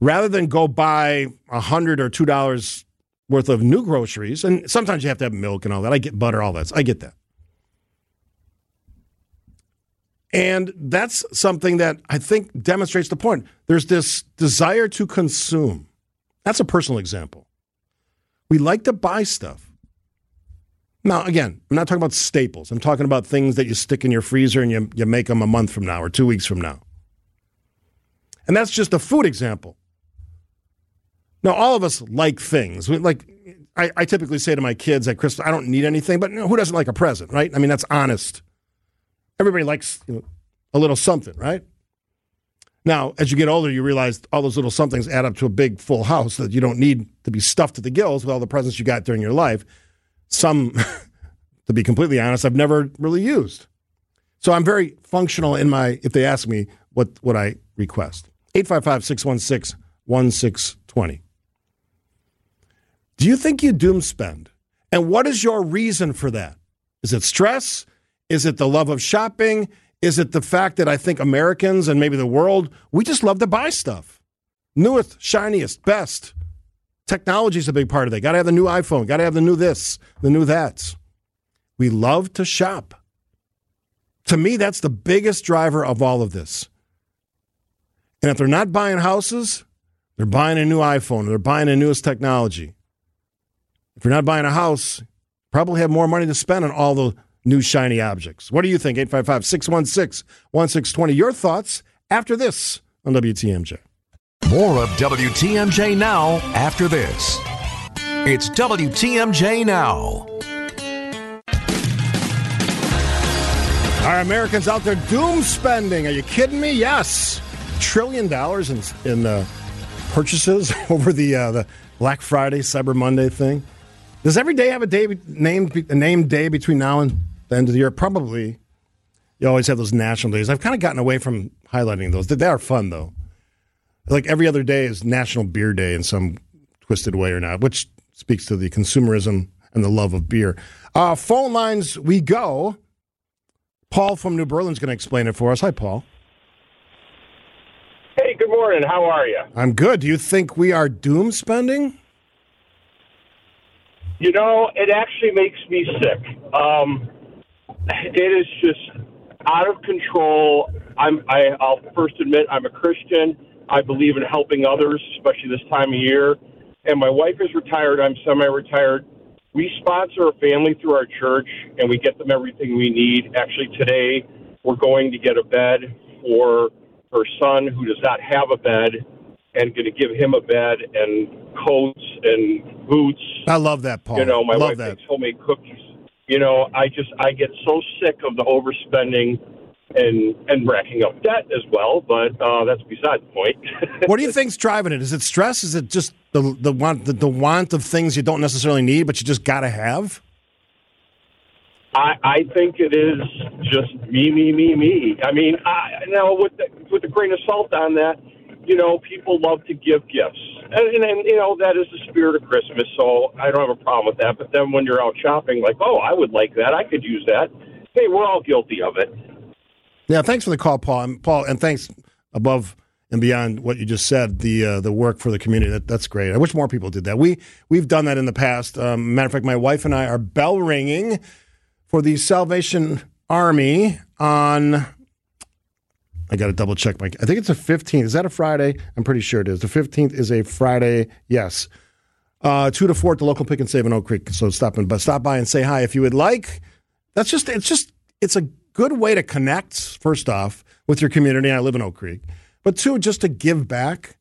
Rather than go buy a hundred or two dollars worth of new groceries, and sometimes you have to have milk and all that. I get butter, all that. I get that. And that's something that I think demonstrates the point. There's this desire to consume. That's a personal example. We like to buy stuff. Now, again, I'm not talking about staples. I'm talking about things that you stick in your freezer and you, you make them a month from now or two weeks from now. And that's just a food example. Now, all of us like things. Like, I, I typically say to my kids at Christmas, I don't need anything, but you know, who doesn't like a present, right? I mean, that's honest. Everybody likes you know, a little something, right? Now, as you get older, you realize all those little somethings add up to a big full house that you don't need to be stuffed to the gills with all the presents you got during your life. Some, to be completely honest, I've never really used. So I'm very functional in my, if they ask me what, what I request. 855 616 1620. Do you think you doom spend? And what is your reason for that? Is it stress? Is it the love of shopping? Is it the fact that I think Americans and maybe the world, we just love to buy stuff? Newest, shiniest, best. Technology is a big part of that. Got to have the new iPhone, got to have the new this, the new that. We love to shop. To me, that's the biggest driver of all of this. And if they're not buying houses, they're buying a new iPhone, they're buying the newest technology. If you're not buying a house, probably have more money to spend on all the new shiny objects. What do you think? 855 616 1620. Your thoughts after this on WTMJ. More of WTMJ Now after this. It's WTMJ Now. Are Americans out there doom spending? Are you kidding me? Yes. Trillion dollars in, in uh, purchases over the, uh, the Black Friday, Cyber Monday thing. Does every day have a day named a named day between now and the end of the year? Probably. You always have those national days. I've kind of gotten away from highlighting those. They are fun though. Like every other day is National Beer Day in some twisted way or not, which speaks to the consumerism and the love of beer. Uh, phone lines we go. Paul from New Berlin's going to explain it for us. Hi, Paul. Hey, good morning. How are you? I'm good. Do you think we are doom spending? You know, it actually makes me sick. Um, it is just out of control. I'm. I, I'll first admit I'm a Christian. I believe in helping others, especially this time of year. And my wife is retired. I'm semi-retired. We sponsor a family through our church, and we get them everything we need. Actually, today we're going to get a bed for her son who does not have a bed and going to give him a bed and coats and boots. I love that, Paul. You know, my love wife that. makes homemade cookies. You know, I just I get so sick of the overspending and and racking up debt as well. But uh, that's beside the point. what do you think's driving it? Is it stress? Is it just the the want the, the want of things you don't necessarily need, but you just got to have? I, I think it is just me, me, me, me. I mean, I, now with the, with a grain of salt on that, you know, people love to give gifts, and, and, and you know that is the spirit of Christmas. So I don't have a problem with that. But then when you're out shopping, like, oh, I would like that. I could use that. Hey, we're all guilty of it. Yeah, thanks for the call, Paul. And Paul, and thanks above and beyond what you just said, the uh, the work for the community. That, that's great. I wish more people did that. We we've done that in the past. Um, matter of fact, my wife and I are bell ringing for the Salvation Army on. I got to double check my. I think it's a 15th. Is that a Friday? I'm pretty sure it is. The 15th is a Friday. Yes. Uh, two to four at the local Pick 'n Save in Oak Creek. So stop and but stop by and say hi if you would like. That's just it's just it's a good way to connect. First off, with your community. I live in Oak Creek, but two, just to give back.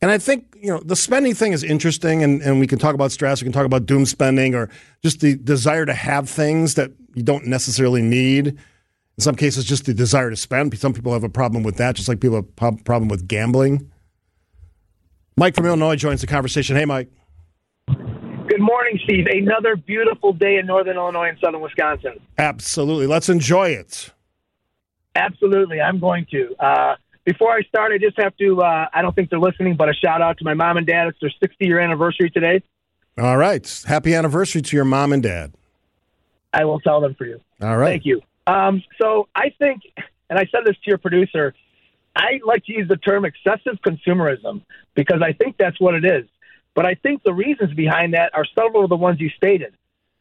And I think you know the spending thing is interesting, and, and we can talk about stress. We can talk about doom spending, or just the desire to have things that you don't necessarily need. In some cases, just the desire to spend. Some people have a problem with that, just like people have a problem with gambling. Mike from Illinois joins the conversation. Hey, Mike. Good morning, Steve. Another beautiful day in northern Illinois and southern Wisconsin. Absolutely. Let's enjoy it. Absolutely. I'm going to. Uh, before I start, I just have to, uh, I don't think they're listening, but a shout out to my mom and dad. It's their 60 year anniversary today. All right. Happy anniversary to your mom and dad. I will tell them for you. All right. Thank you. Um, so I think, and I said this to your producer, I like to use the term excessive consumerism because I think that's what it is. But I think the reasons behind that are several of the ones you stated.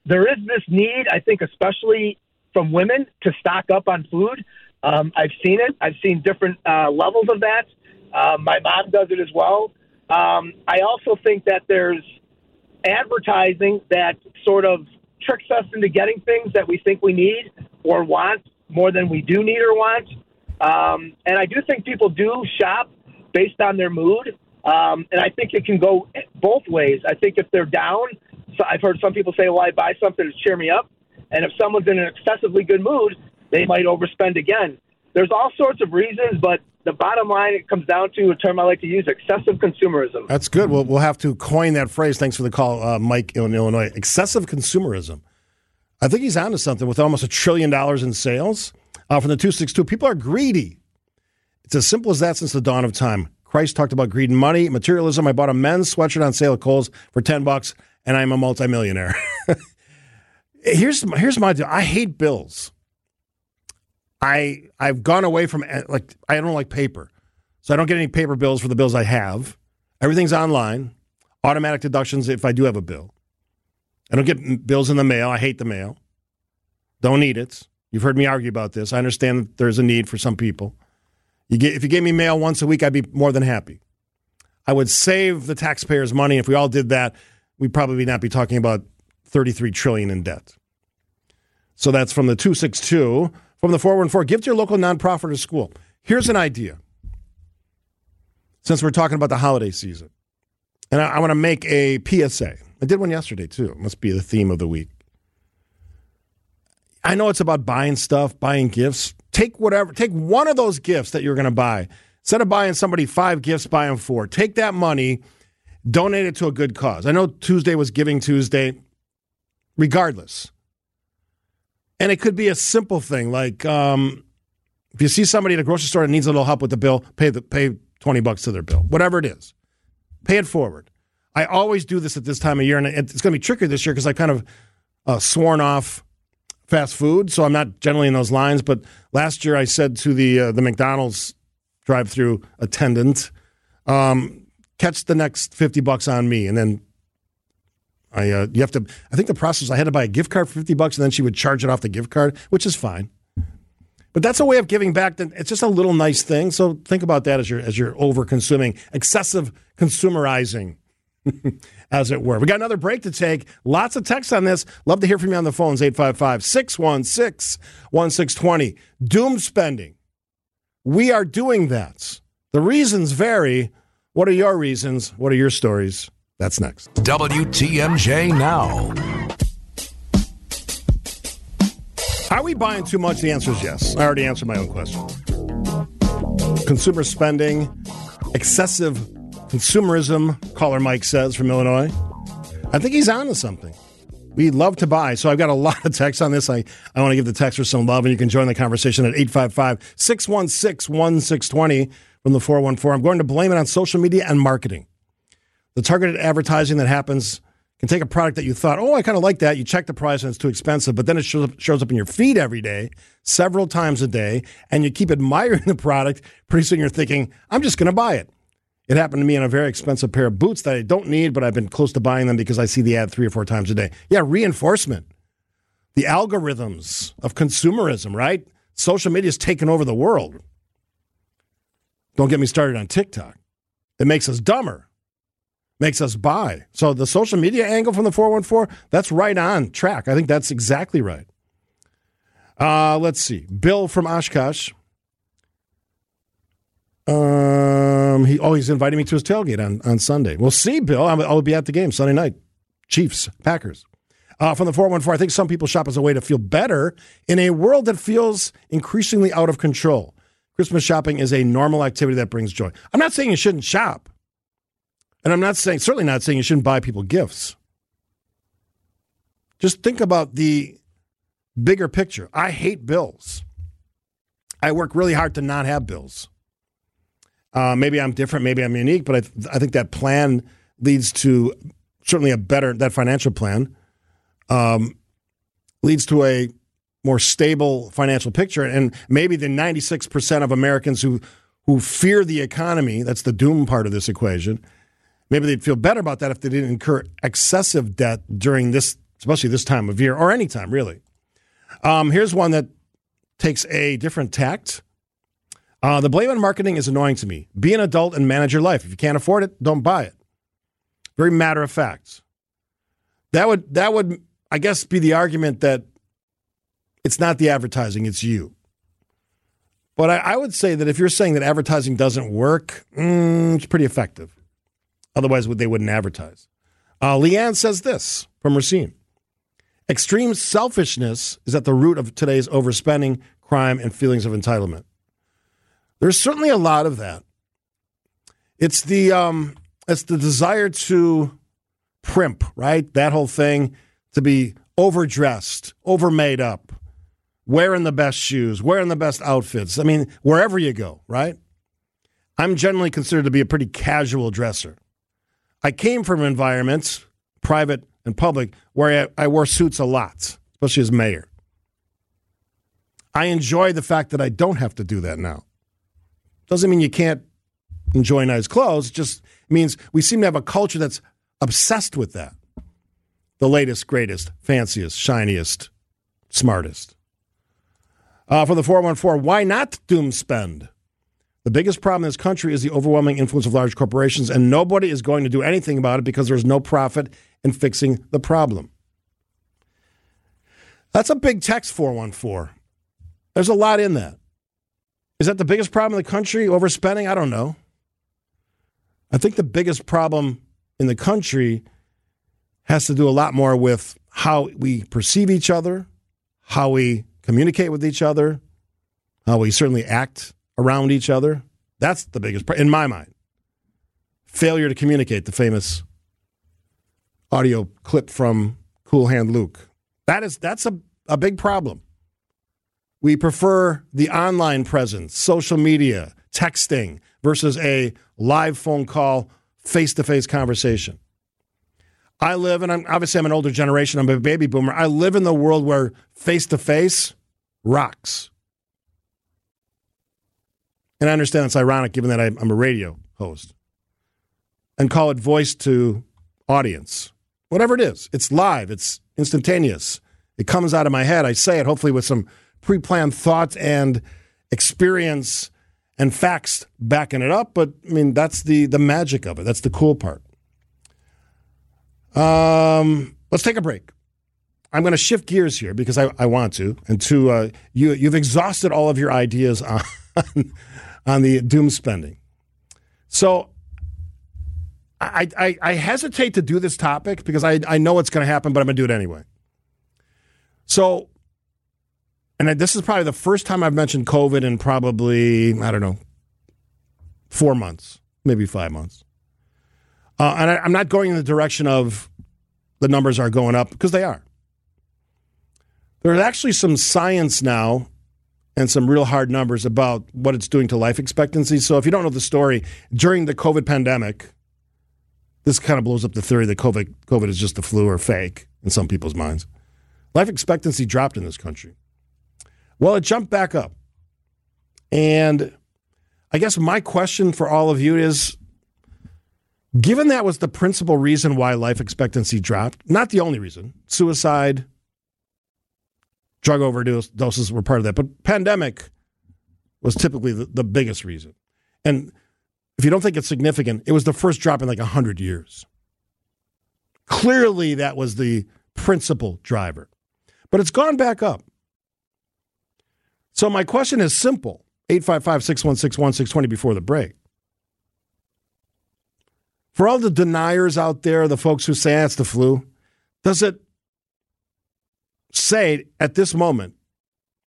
There is this need, I think, especially from women to stock up on food. Um, I've seen it. I've seen different uh, levels of that. Um, my mom does it as well. Um, I also think that there's advertising that sort of tricks us into getting things that we think we need or want more than we do need or want. Um, and I do think people do shop based on their mood. Um, and I think it can go both ways. I think if they're down, so I've heard some people say, well, I buy something to cheer me up. And if someone's in an excessively good mood, they might overspend again. There's all sorts of reasons, but the bottom line, it comes down to a term I like to use excessive consumerism. That's good. We'll, we'll have to coin that phrase. Thanks for the call, uh, Mike in Illinois. Excessive consumerism. I think he's onto something with almost a trillion dollars in sales uh, from the 262. People are greedy. It's as simple as that since the dawn of time. Christ talked about greed and money, materialism. I bought a men's sweatshirt on sale at Kohl's for 10 bucks, and I'm a multimillionaire. here's, here's my deal I hate bills. I I've gone away from eh, like I don't like paper, so I don't get any paper bills for the bills I have. Everything's online, automatic deductions if I do have a bill. I don't get bills in the mail. I hate the mail. Don't need it. You've heard me argue about this. I understand that there's a need for some people. You get, if you gave me mail once a week, I'd be more than happy. I would save the taxpayers money. If we all did that, we'd probably not be talking about 33 trillion in debt. So that's from the 262. From the 414, give to your local nonprofit or school. Here's an idea. Since we're talking about the holiday season, and I, I want to make a PSA. I did one yesterday too. It must be the theme of the week. I know it's about buying stuff, buying gifts. Take whatever, take one of those gifts that you're going to buy. Instead of buying somebody five gifts, buy them four. Take that money, donate it to a good cause. I know Tuesday was Giving Tuesday. Regardless, and it could be a simple thing like um, if you see somebody at a grocery store that needs a little help with the bill, pay the pay twenty bucks to their bill, whatever it is, pay it forward. I always do this at this time of year, and it's going to be trickier this year because I kind of uh, sworn off fast food, so I'm not generally in those lines. But last year, I said to the uh, the McDonald's drive-through attendant, um, "Catch the next fifty bucks on me," and then I uh, you have to. I think the process I had to buy a gift card for fifty bucks, and then she would charge it off the gift card, which is fine. But that's a way of giving back. That it's just a little nice thing. So think about that as you're as you're over consuming, excessive consumerizing, as it were. We got another break to take. Lots of text on this. Love to hear from you on the phones 855 616 1620. Doom spending. We are doing that. The reasons vary. What are your reasons? What are your stories? That's next. WTMJ Now. Are we buying too much? The answer is yes. I already answered my own question. Consumer spending, excessive consumerism, caller Mike says from Illinois. I think he's on to something. We love to buy. So I've got a lot of text on this. I, I want to give the texters some love, and you can join the conversation at 855 616 1620 from the 414. I'm going to blame it on social media and marketing. The targeted advertising that happens can take a product that you thought, oh, I kind of like that. You check the price and it's too expensive, but then it shows up, shows up in your feed every day, several times a day, and you keep admiring the product. Pretty soon you're thinking, I'm just going to buy it. It happened to me on a very expensive pair of boots that I don't need, but I've been close to buying them because I see the ad three or four times a day. Yeah, reinforcement. The algorithms of consumerism, right? Social media has taken over the world. Don't get me started on TikTok. It makes us dumber makes us buy. So the social media angle from the 414, that's right on track. I think that's exactly right. Uh, let's see. Bill from Oshkosh. Um, he oh he's inviting me to his tailgate on, on Sunday. We'll see, Bill. I'll, I'll be at the game Sunday night. Chiefs, Packers. Uh, from the 414, I think some people shop as a way to feel better in a world that feels increasingly out of control. Christmas shopping is a normal activity that brings joy. I'm not saying you shouldn't shop. And I'm not saying, certainly not saying you shouldn't buy people gifts. Just think about the bigger picture. I hate bills. I work really hard to not have bills. Uh, maybe I'm different, maybe I'm unique, but I, th- I think that plan leads to certainly a better, that financial plan um, leads to a more stable financial picture. And maybe the 96% of Americans who, who fear the economy, that's the doom part of this equation, maybe they'd feel better about that if they didn't incur excessive debt during this, especially this time of year or any time really. Um, here's one that takes a different tact. Uh, the blame on marketing is annoying to me. Be an adult and manage your life. If you can't afford it, don't buy it. Very matter of fact. That would that would I guess be the argument that it's not the advertising, it's you. But I, I would say that if you're saying that advertising doesn't work, mm, it's pretty effective. Otherwise, they wouldn't advertise. Uh, Leanne says this from Racine. Extreme selfishness is at the root of today's overspending, crime, and feelings of entitlement. There's certainly a lot of that. It's the um, it's the desire to primp, right? That whole thing to be overdressed, overmade up, wearing the best shoes, wearing the best outfits. I mean, wherever you go, right? I'm generally considered to be a pretty casual dresser. I came from environments, private and public, where I, I wore suits a lot, especially as mayor. I enjoy the fact that I don't have to do that now. Doesn't mean you can't enjoy nice clothes, just means we seem to have a culture that's obsessed with that. The latest, greatest, fanciest, shiniest, smartest. Uh, for the 414, why not doom spend? The biggest problem in this country is the overwhelming influence of large corporations, and nobody is going to do anything about it because there's no profit in fixing the problem. That's a big text 414. There's a lot in that. Is that the biggest problem in the country? Overspending? I don't know. I think the biggest problem in the country has to do a lot more with how we perceive each other, how we communicate with each other, how we certainly act around each other. That's the biggest, in my mind. Failure to communicate, the famous audio clip from Cool Hand Luke. That is, that's a, a big problem. We prefer the online presence, social media, texting versus a live phone call, face to face conversation. I live, and I'm, obviously I'm an older generation, I'm a baby boomer. I live in the world where face to face rocks. And I understand it's ironic given that I'm a radio host. And call it voice to audience. Whatever it is, it's live, it's instantaneous. It comes out of my head. I say it hopefully with some pre planned thought and experience and facts backing it up. But I mean, that's the, the magic of it. That's the cool part. Um, let's take a break. I'm going to shift gears here because I, I want to. And to uh, you, you've exhausted all of your ideas on on the doom spending. So I, I, I hesitate to do this topic because I, I know it's going to happen, but I'm going to do it anyway. So, and this is probably the first time I've mentioned COVID in probably, I don't know, four months, maybe five months. Uh, and I, I'm not going in the direction of the numbers are going up because they are. There's actually some science now and some real hard numbers about what it's doing to life expectancy. So if you don't know the story, during the COVID pandemic, this kind of blows up the theory that COVID, COVID is just the flu or fake in some people's minds. Life expectancy dropped in this country. Well, it jumped back up. And I guess my question for all of you is given that was the principal reason why life expectancy dropped, not the only reason, suicide, drug overdoses were part of that. But pandemic was typically the, the biggest reason. And if you don't think it's significant, it was the first drop in like 100 years. Clearly, that was the principal driver. But it's gone back up. So, my question is simple 855 616 1620 before the break. For all the deniers out there, the folks who say ah, it's the flu, does it say at this moment,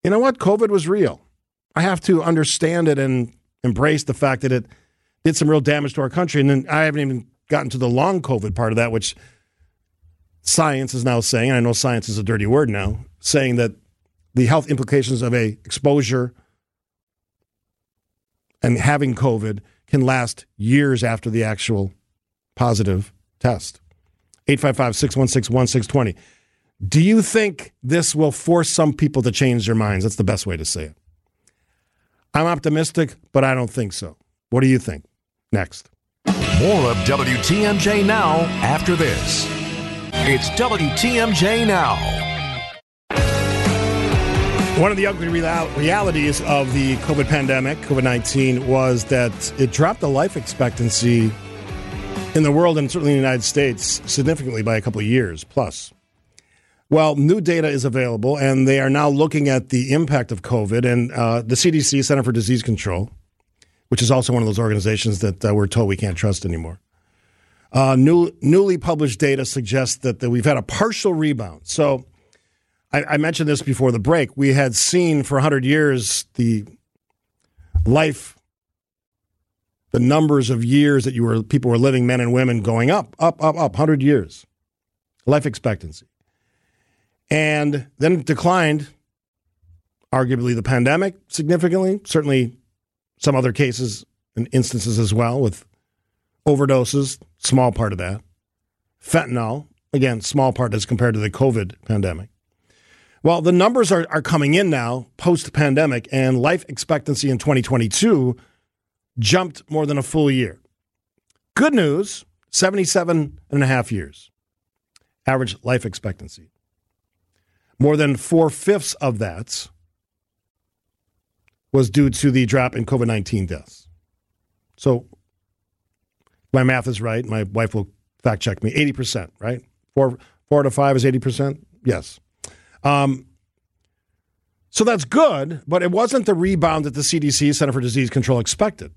you know what? COVID was real. I have to understand it and embrace the fact that it did some real damage to our country. And then I haven't even gotten to the long COVID part of that, which science is now saying, I know science is a dirty word now, saying that the health implications of a exposure and having COVID can last years after the actual positive test. 855 616 1620. Do you think this will force some people to change their minds? That's the best way to say it. I'm optimistic, but I don't think so. What do you think? Next. More of WTMJ Now after this. It's WTMJ Now. One of the ugly realities of the COVID pandemic, COVID 19, was that it dropped the life expectancy in the world and certainly in the United States significantly by a couple of years plus. Well, new data is available, and they are now looking at the impact of COVID. And uh, the CDC, Center for Disease Control, which is also one of those organizations that uh, we're told we can't trust anymore. Uh, new, newly published data suggests that, that we've had a partial rebound. So I, I mentioned this before the break. We had seen for 100 years the life, the numbers of years that you were people were living, men and women, going up, up, up, up, 100 years, life expectancy and then declined. Arguably, the pandemic significantly. Certainly, some other cases and instances as well with overdoses. Small part of that. Fentanyl, again, small part as compared to the COVID pandemic. Well, the numbers are, are coming in now post pandemic, and life expectancy in 2022 jumped more than a full year. Good news 77 and a half years, average life expectancy. More than four fifths of that was due to the drop in COVID 19 deaths. So my math is right. My wife will fact check me 80%, right? Four, four to five is 80%? Yes. Um, so that's good, but it wasn't the rebound that the CDC, Center for Disease Control, expected.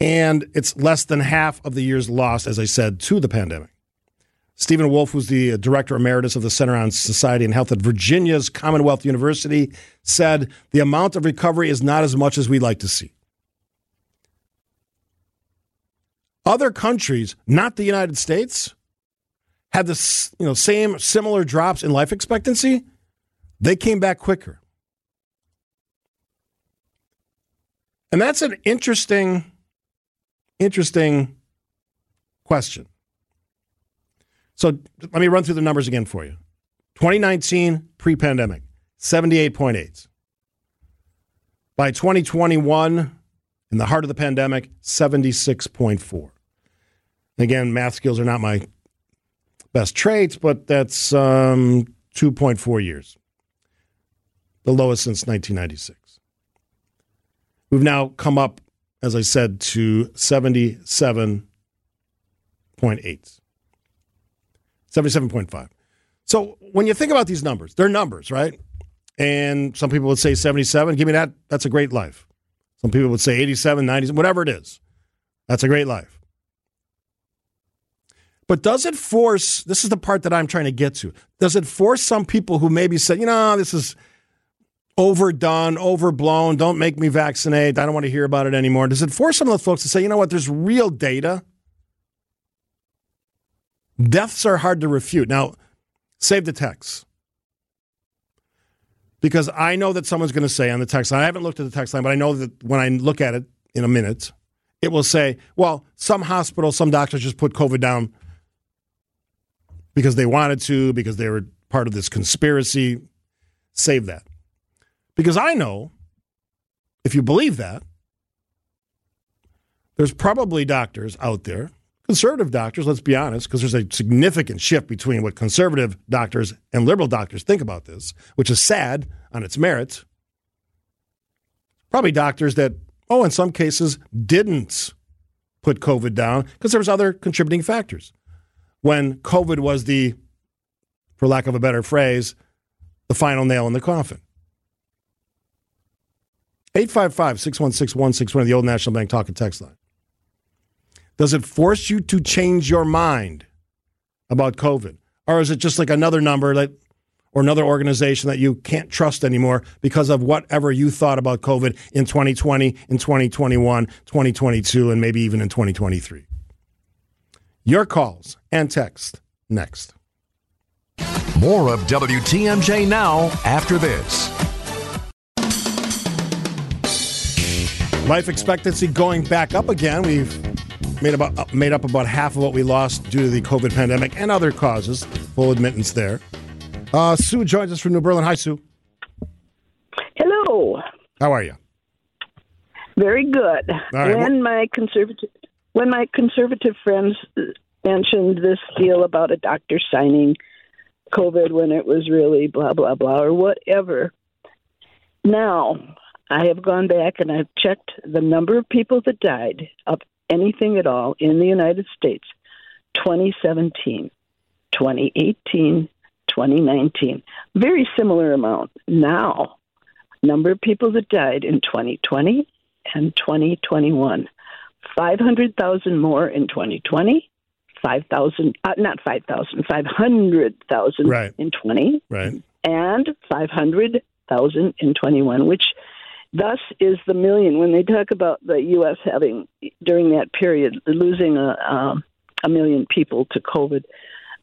And it's less than half of the years lost, as I said, to the pandemic. Steven Woolf, who's the uh, director emeritus of the Center on Society and Health at Virginia's Commonwealth University, said the amount of recovery is not as much as we'd like to see. Other countries, not the United States, had the you know, same similar drops in life expectancy. They came back quicker. And that's an interesting, interesting question. So let me run through the numbers again for you 2019, pre pandemic, 78.8. By 2021, in the heart of the pandemic, 76.4. Again, math skills are not my best traits, but that's um, 2.4 years, the lowest since 1996. We've now come up, as I said, to 77.8. 77.5. So when you think about these numbers, they're numbers, right? And some people would say 77. Give me that. That's a great life. Some people would say 87, 90, whatever it is. That's a great life. But does it force, this is the part that I'm trying to get to, does it force some people who maybe say, you know, this is overdone, overblown, don't make me vaccinate, I don't want to hear about it anymore? Does it force some of those folks to say, you know what, there's real data Deaths are hard to refute. Now, save the text. Because I know that someone's going to say on the text line, I haven't looked at the text line, but I know that when I look at it in a minute, it will say, well, some hospitals, some doctors just put COVID down because they wanted to, because they were part of this conspiracy. Save that. Because I know, if you believe that, there's probably doctors out there conservative doctors, let's be honest, because there's a significant shift between what conservative doctors and liberal doctors think about this, which is sad on its merits. Probably doctors that, oh, in some cases, didn't put COVID down because there was other contributing factors. When COVID was the, for lack of a better phrase, the final nail in the coffin. 855 616 161, the old National Bank talk and text line. Does it force you to change your mind about COVID? Or is it just like another number that or another organization that you can't trust anymore because of whatever you thought about COVID in 2020, in 2021, 2022, and maybe even in 2023? Your calls and text next. More of WTMJ now after this. Life expectancy going back up again. We've made about made up about half of what we lost due to the COVID pandemic and other causes. Full admittance there. Uh, Sue joins us from New Berlin. Hi, Sue. Hello. How are you? Very good. right, when my conservative when my conservative friends mentioned this deal about a doctor signing COVID when it was really blah blah blah or whatever. Now I have gone back and I've checked the number of people that died of anything at all in the United States 2017, 2018, 2019. Very similar amount. Now, number of people that died in 2020 and 2021. 500,000 more in 2020, 5,000, uh, not 5,000, 500,000 Right. in 20, Right. and 500,000 in 21, which thus is the million. When they talk about the U.S. having, during that period, losing a, um, a million people to COVID,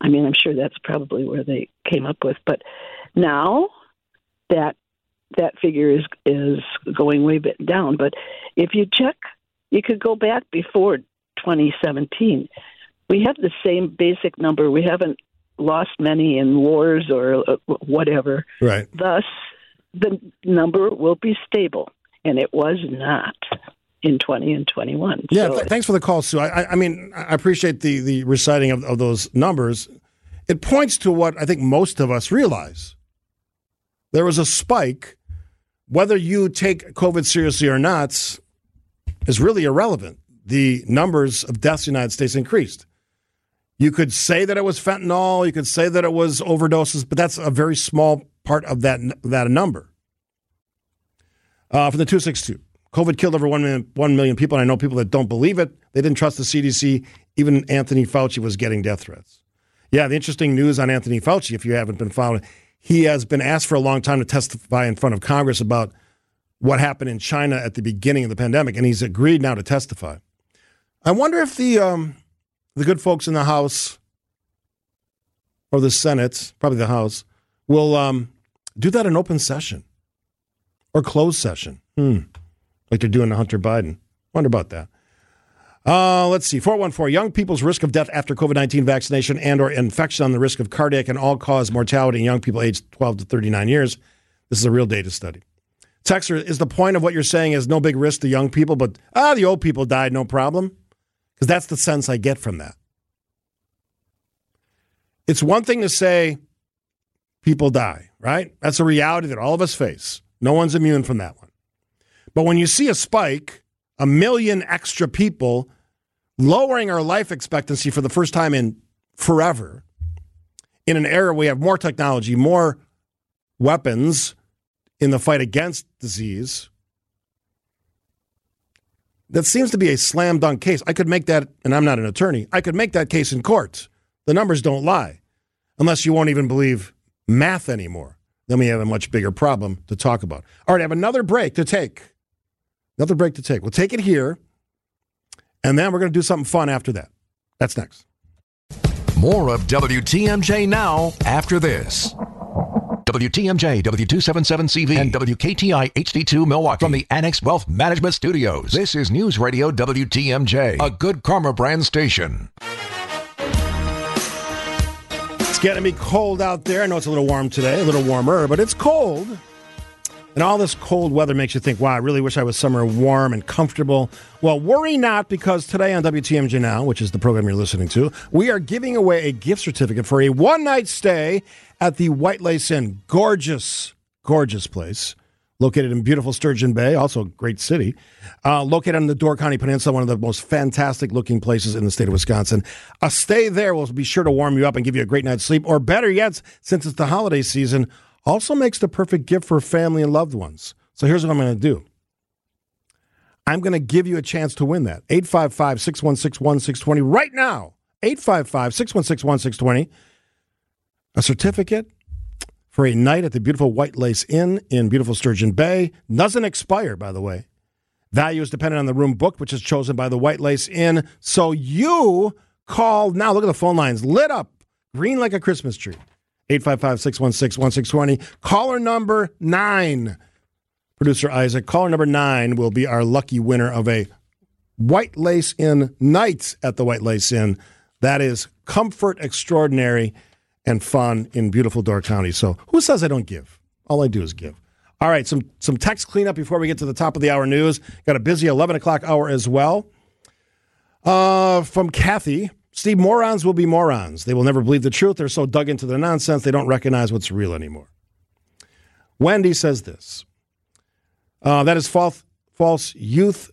I mean, I'm sure that's probably where they came up with. But now that that figure is is going way bit down. But if you check, you could go back before 2017. We have the same basic number. We haven't lost many in wars or uh, whatever. Right. Thus, the number will be stable, and it was not in 20 and 21. Yeah, So th- thanks for the call, Sue. I, I- I mean, I appreciate the, the reciting of, of those numbers. It points to what I think most of us realize. There was a spike. Whether you take COVID seriously or not is really irrelevant. The numbers of deaths in the United States increased. You could say that it was fentanyl. You could say that it was overdoses, but that's a very small part of that that number. Uh, from the 262. COVID killed over 1 million, 1 million people, and I know people that don't believe it. They didn't trust the CDC. Even Anthony Fauci was getting death threats. Yeah, the interesting news on Anthony Fauci, if you haven't been following, he has been asked for a long time to testify in front of Congress about what happened in China at the beginning of the pandemic, and he's agreed now to testify. I wonder if the um, the good folks in the House or the Senate, probably the House, will um, do that in open session or closed session. Hmm. Like they're doing to Hunter Biden. Wonder about that. Uh, let's see. 414. Young people's risk of death after COVID 19 vaccination and or infection on the risk of cardiac and all-cause mortality in young people aged 12 to 39 years. This is a real data study. Texter, is the point of what you're saying is no big risk to young people, but ah, the old people died, no problem? Because that's the sense I get from that. It's one thing to say people die, right? That's a reality that all of us face. No one's immune from that one. But when you see a spike, a million extra people lowering our life expectancy for the first time in forever, in an era we have more technology, more weapons in the fight against disease, that seems to be a slam dunk case. I could make that, and I'm not an attorney, I could make that case in court. The numbers don't lie, unless you won't even believe math anymore. Then we have a much bigger problem to talk about. All right, I have another break to take. Another break to take. We'll take it here, and then we're going to do something fun after that. That's next. More of WTMJ now after this. WTMJ, W277CV, and WKTI HD2 Milwaukee from the Annex Wealth Management Studios. This is News Radio WTMJ, a good karma brand station. Getting be cold out there. I know it's a little warm today, a little warmer, but it's cold. And all this cold weather makes you think, wow, I really wish I was somewhere warm and comfortable. Well, worry not, because today on WTMJ Now, which is the program you're listening to, we are giving away a gift certificate for a one night stay at the White Lace Inn. Gorgeous, gorgeous place. Located in beautiful Sturgeon Bay, also a great city. Uh, located on the Door County Peninsula, one of the most fantastic looking places in the state of Wisconsin. A stay there will be sure to warm you up and give you a great night's sleep. Or better yet, since it's the holiday season, also makes the perfect gift for family and loved ones. So here's what I'm going to do I'm going to give you a chance to win that. 855 616 1620 right now. 855 616 1620. A certificate for a night at the beautiful White Lace Inn in beautiful Sturgeon Bay. Doesn't expire, by the way. Value is dependent on the room booked, which is chosen by the White Lace Inn. So you call now. Look at the phone lines lit up, green like a Christmas tree. 855 616 1620. Caller number nine. producer Isaac. Caller number nine will be our lucky winner of a White Lace Inn night at the White Lace Inn. That is comfort extraordinary and fun in beautiful Door County. So who says I don't give? All I do is give. All right, some some text cleanup before we get to the top of the hour news. Got a busy 11 o'clock hour as well. Uh, from Kathy. Steve, morons will be morons. They will never believe the truth. They're so dug into the nonsense, they don't recognize what's real anymore. Wendy says this uh, that is false. False. Youth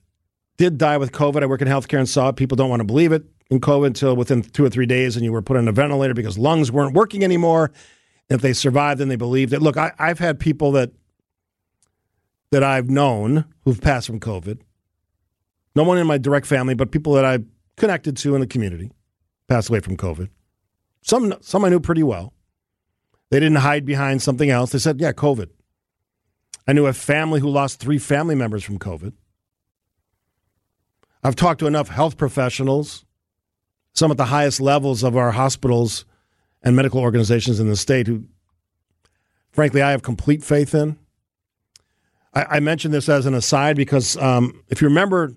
did die with COVID. I work in healthcare and saw it. People don't want to believe it in COVID until within two or three days, and you were put on a ventilator because lungs weren't working anymore. And if they survived, then they believed it. Look, I, I've had people that that I've known who've passed from COVID. No one in my direct family, but people that I connected to in the community passed away from COVID. Some some I knew pretty well. They didn't hide behind something else. They said, "Yeah, COVID." I knew a family who lost three family members from COVID. I've talked to enough health professionals, some at the highest levels of our hospitals and medical organizations in the state, who, frankly, I have complete faith in. I, I mentioned this as an aside because um, if you remember,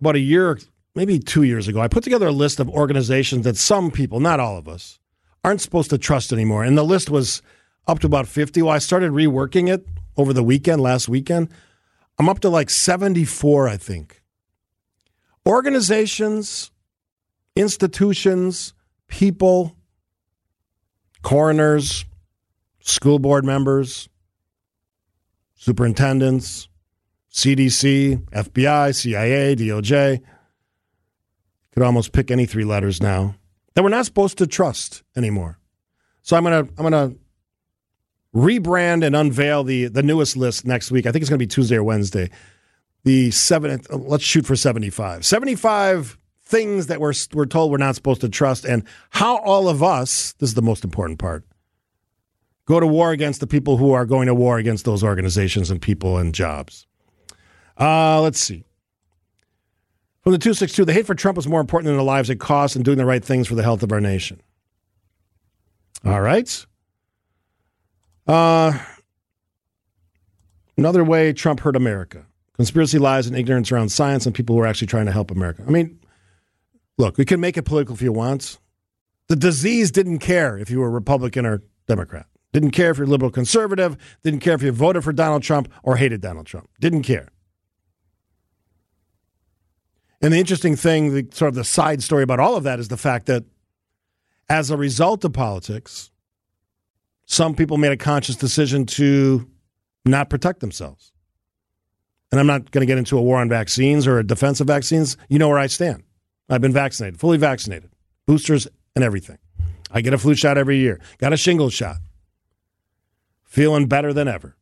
about a year maybe two years ago, I put together a list of organizations that some people, not all of us, aren't supposed to trust anymore. And the list was up to about 50. Well, I started reworking it over the weekend, last weekend. I'm up to like 74, I think. Organizations, institutions, people, coroners, school board members, superintendents, CDC, FBI, CIA, DOJ, could almost pick any three letters now that we're not supposed to trust anymore. So I'm gonna I'm gonna rebrand and unveil the the newest list next week. I think it's gonna be Tuesday or Wednesday. The seven let's shoot for 75. 75 things that we're we're told we're not supposed to trust and how all of us, this is the most important part, go to war against the people who are going to war against those organizations and people and jobs. Uh, let's see. From the 262, the hate for Trump is more important than the lives it costs and doing the right things for the health of our nation. All right. Uh, another way Trump hurt America conspiracy lies and ignorance around science and people who are actually trying to help America. I mean, look, we can make it political if you want. The disease didn't care if you were Republican or Democrat. Didn't care if you're liberal conservative. Didn't care if you voted for Donald Trump or hated Donald Trump. Didn't care. And the interesting thing, the sort of the side story about all of that is the fact that as a result of politics, some people made a conscious decision to not protect themselves. And I'm not going to get into a war on vaccines or a defense of vaccines. You know where I stand. I've been vaccinated, fully vaccinated, boosters and everything. I get a flu shot every year, got a shingle shot. Feeling better than ever.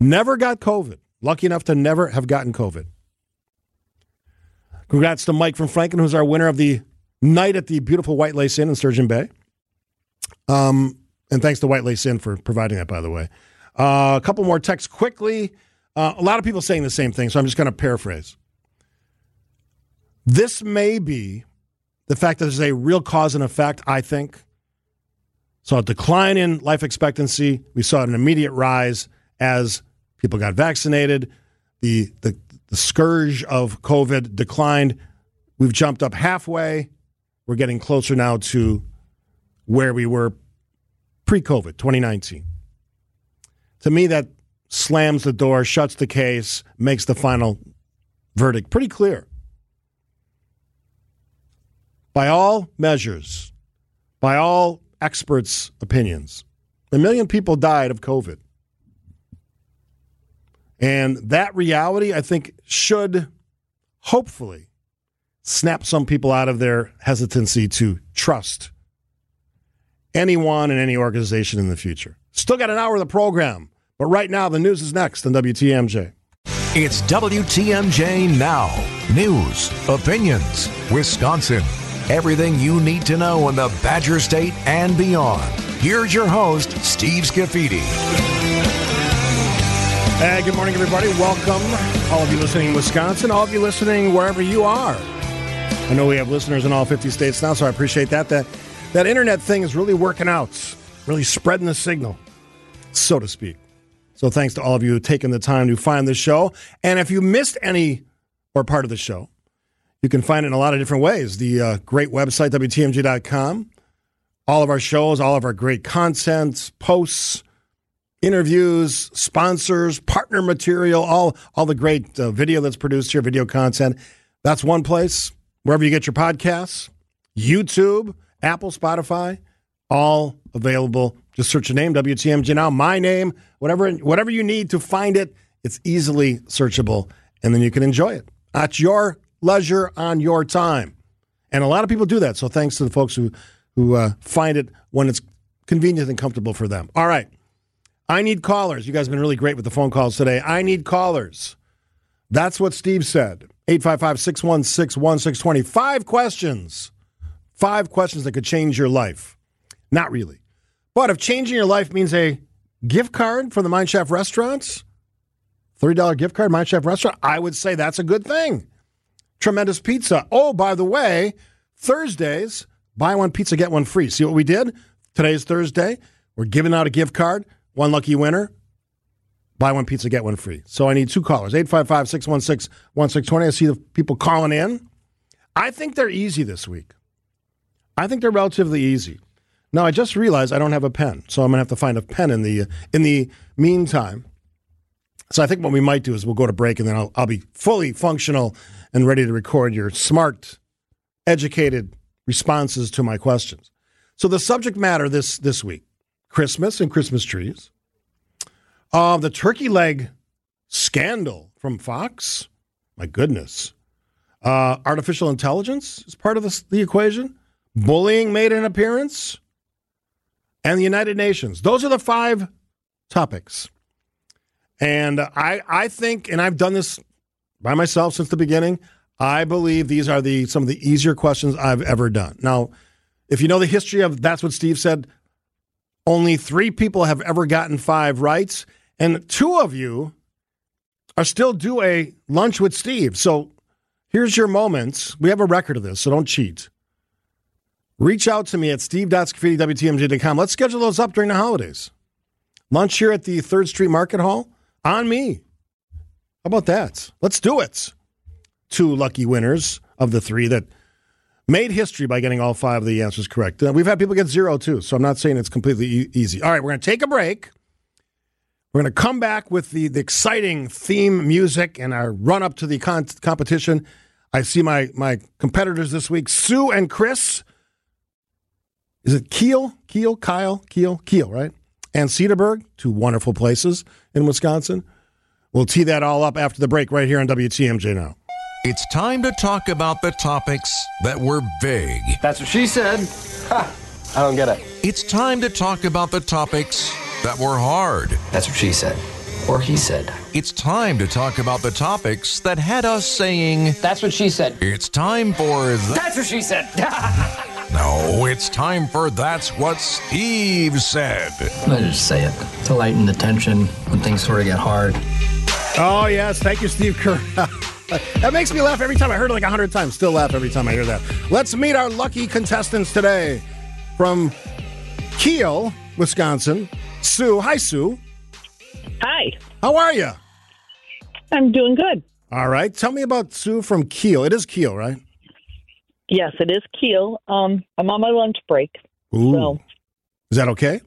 Never got COVID. Lucky enough to never have gotten COVID. Congrats to Mike from Franklin, who's our winner of the night at the beautiful White Lace Inn in Sturgeon Bay. Um, and thanks to White Lace Inn for providing that, by the way. Uh, a couple more texts quickly. Uh, a lot of people saying the same thing, so I'm just going to paraphrase. This may be the fact that there's a real cause and effect, I think. Saw a decline in life expectancy. We saw an immediate rise as people got vaccinated. The, the the scourge of COVID declined. We've jumped up halfway. We're getting closer now to where we were pre COVID, 2019. To me, that slams the door, shuts the case, makes the final verdict pretty clear. By all measures, by all experts' opinions, a million people died of COVID. And that reality, I think, should hopefully snap some people out of their hesitancy to trust anyone and any organization in the future. Still got an hour of the program, but right now the news is next on WTMJ. It's WTMJ Now. News, opinions, Wisconsin. Everything you need to know in the Badger State and beyond. Here's your host, Steve Scaffidi. Hey, good morning, everybody. Welcome, all of you listening in Wisconsin, all of you listening wherever you are. I know we have listeners in all 50 states now, so I appreciate that. That, that internet thing is really working out, really spreading the signal, so to speak. So thanks to all of you taking the time to find the show. And if you missed any or part of the show, you can find it in a lot of different ways. The uh, great website, WTMJ.com. All of our shows, all of our great content, posts, interviews, sponsors, partner material, all, all the great uh, video that's produced here, video content. That's one place. Wherever you get your podcasts, YouTube, Apple, Spotify, all available. Just search your name, WTMJ now, my name, whatever, whatever you need to find it. It's easily searchable, and then you can enjoy it at your leisure on your time. And a lot of people do that. So thanks to the folks who who uh, find it when it's convenient and comfortable for them. All right. I need callers. You guys have been really great with the phone calls today. I need callers. That's what Steve said. 855 616 1620. Five questions. Five questions that could change your life. Not really. But if changing your life means a gift card for the Mind Chef restaurants, $30 gift card, Mind Chef restaurant, I would say that's a good thing. Tremendous pizza. Oh, by the way, Thursdays, buy one pizza, get one free. See what we did? Today's Thursday. We're giving out a gift card. One lucky winner. Buy one pizza, get one free. So I need two callers 855 616 1620. I see the people calling in. I think they're easy this week. I think they're relatively easy. Now I just realized I don't have a pen, so I'm gonna have to find a pen in the in the meantime. So I think what we might do is we'll go to break, and then I'll, I'll be fully functional and ready to record your smart, educated responses to my questions. So the subject matter this this week: Christmas and Christmas trees. Uh, the turkey leg scandal from Fox. My goodness. Uh, artificial intelligence is part of this, the equation. Bullying made an appearance. And the United Nations. Those are the five topics. And I, I think, and I've done this by myself since the beginning. I believe these are the some of the easier questions I've ever done. Now, if you know the history of that's what Steve said, only three people have ever gotten five rights, and two of you are still do a lunch with Steve. So here's your moments. We have a record of this, so don't cheat. Reach out to me at steve.scaffidi.wtmj.com. Let's schedule those up during the holidays. Lunch here at the 3rd Street Market Hall on me. How about that? Let's do it. Two lucky winners of the three that made history by getting all five of the answers correct. Uh, we've had people get zero too, so I'm not saying it's completely e- easy. All right, we're going to take a break. We're going to come back with the, the exciting theme music and our run up to the con- competition. I see my, my competitors this week, Sue and Chris. Is it Kiel? Kiel? Kyle? Kiel? Kiel, right? And Cedarburg, two wonderful places in Wisconsin. We'll tee that all up after the break right here on WTMJ now. It's time to talk about the topics that were vague. That's what she said. Ha, I don't get it. It's time to talk about the topics that were hard. That's what she said. Or he said. It's time to talk about the topics that had us saying, That's what she said. It's time for. Th- That's what she said. no, it's time for That's What Steve Said. I just say it to lighten the tension when things sort of get hard. Oh, yes. Thank you, Steve Kerr. that makes me laugh every time. I heard it like a hundred times. Still laugh every time I hear that. Let's meet our lucky contestants today from Kiel, Wisconsin. Sue. Hi, Sue. Hi. How are you? I'm doing good. All right. Tell me about Sue from Kiel. It is Kiel, right? Yes, it is Kiel. Um, I'm on my lunch break. Ooh. So Is that okay?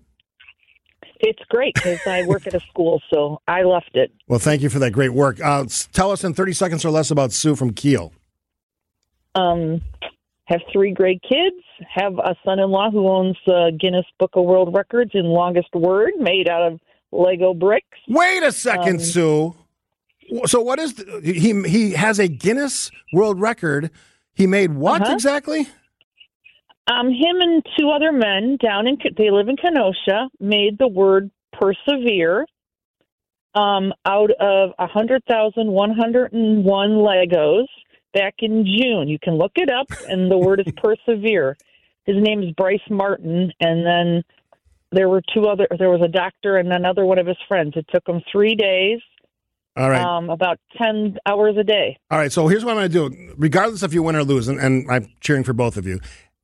It's great because I work at a school, so I left it. Well, thank you for that great work. Uh, tell us in 30 seconds or less about Sue from Kiel. Um, have three great kids. Have a son-in-law who owns the Guinness Book of World Records in longest word, made out of Lego bricks. Wait a second, Um, Sue. So what is the, he? He has a Guinness World Record. He made what Uh-huh. exactly? Um, him and two other men down in they live in Kenosha made the word persevere um, out of a hundred thousand one hundred and one Legos back in June. You can look it up, and the word is persevere. His name is Bryce Martin, and then there were two other. There was a doctor and another one of his friends. It took them three days, All right. um, about ten hours a day. All right. So here's what I'm going to do. Regardless if you win or lose, and, and I'm cheering for both of you.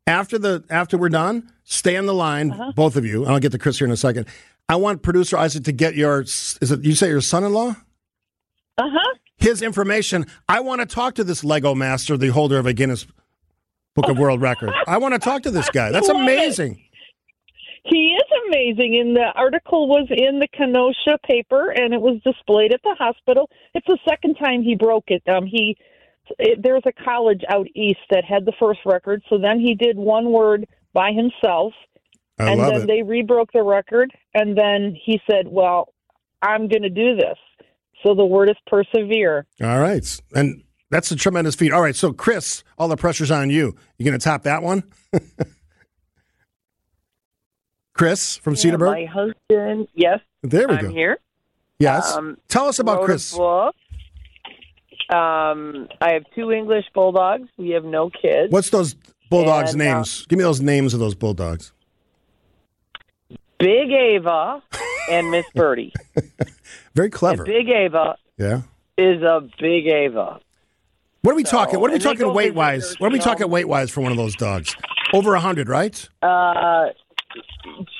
After the after we're done, stay on the line, Uh-huh. both of you. and I'll get to Chris here in a second. I want producer Isaac to get your. Is it you say your son-in-law? Uh huh. His information. I want to talk to this Lego master, the holder of a Guinness Book of World Record. I want to talk to this guy. That's amazing. He is amazing. And the article was in the Kenosha paper, and it was displayed at the hospital. It's the second time he broke it. Um, he it, there's a college out east that had the first record, so then he did one word by himself, I and love then it. they rebroke the record, and then he said, "Well, I'm going to do this." So the word is persevere. All right. And that's a tremendous feat. All right. So, Chris, all the pressure's on you. You going to top that one? Chris from Yeah, Cedarburg? my husband, yes. There we I'm go. here. Yes. Um, Tell us about Chris. book. Um, I have two English bulldogs. We have no kids. What's those bulldogs' And, uh, names? Give me those names of those bulldogs. Big Ava and Miss Birdie. Very clever. And Big Ava yeah. is a Big Ava. What are we talking? What are we talking weight wise? What are we talking weight wise for one of those dogs? Over a hundred, right? Uh,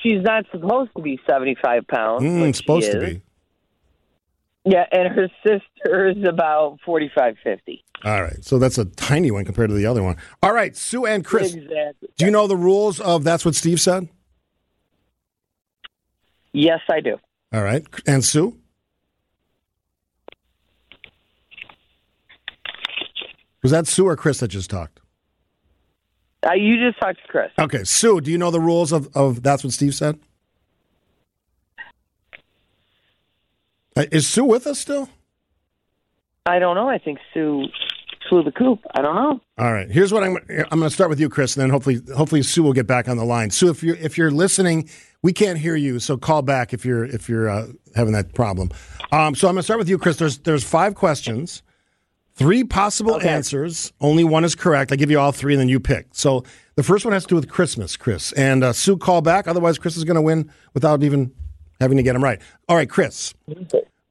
she's not supposed to be 75 pounds. Mm, supposed to be. Yeah, and her sister is about 45, 50. All right. So that's a tiny one compared to the other one. All right, Sue and Chris. Exactly. Do you know the rules of that's what Steve said? Yes, I do. All right. And Sue? Was that Sue or Chris that just talked? Uh, you just talked to Chris. Okay, Sue, do you know the rules of, of that's what Steve said? Is Sue with us still? I don't know. I think Sue flew the coop. I don't know. All right. Here's what I'm. I'm going to start with you, Chris, and then hopefully, hopefully Sue will get back on the line. Sue, if you're if you're listening, we can't hear you, so call back if you're if you're uh, having that problem. Um, so I'm going to start with you, Chris. There's there's five questions, three possible answers. Only one is correct. I give you all three, and then you pick. So the first one has to do with Christmas, Chris, and uh, Sue, call back. Otherwise, Chris is going to win without even having to get them right. All right, Chris.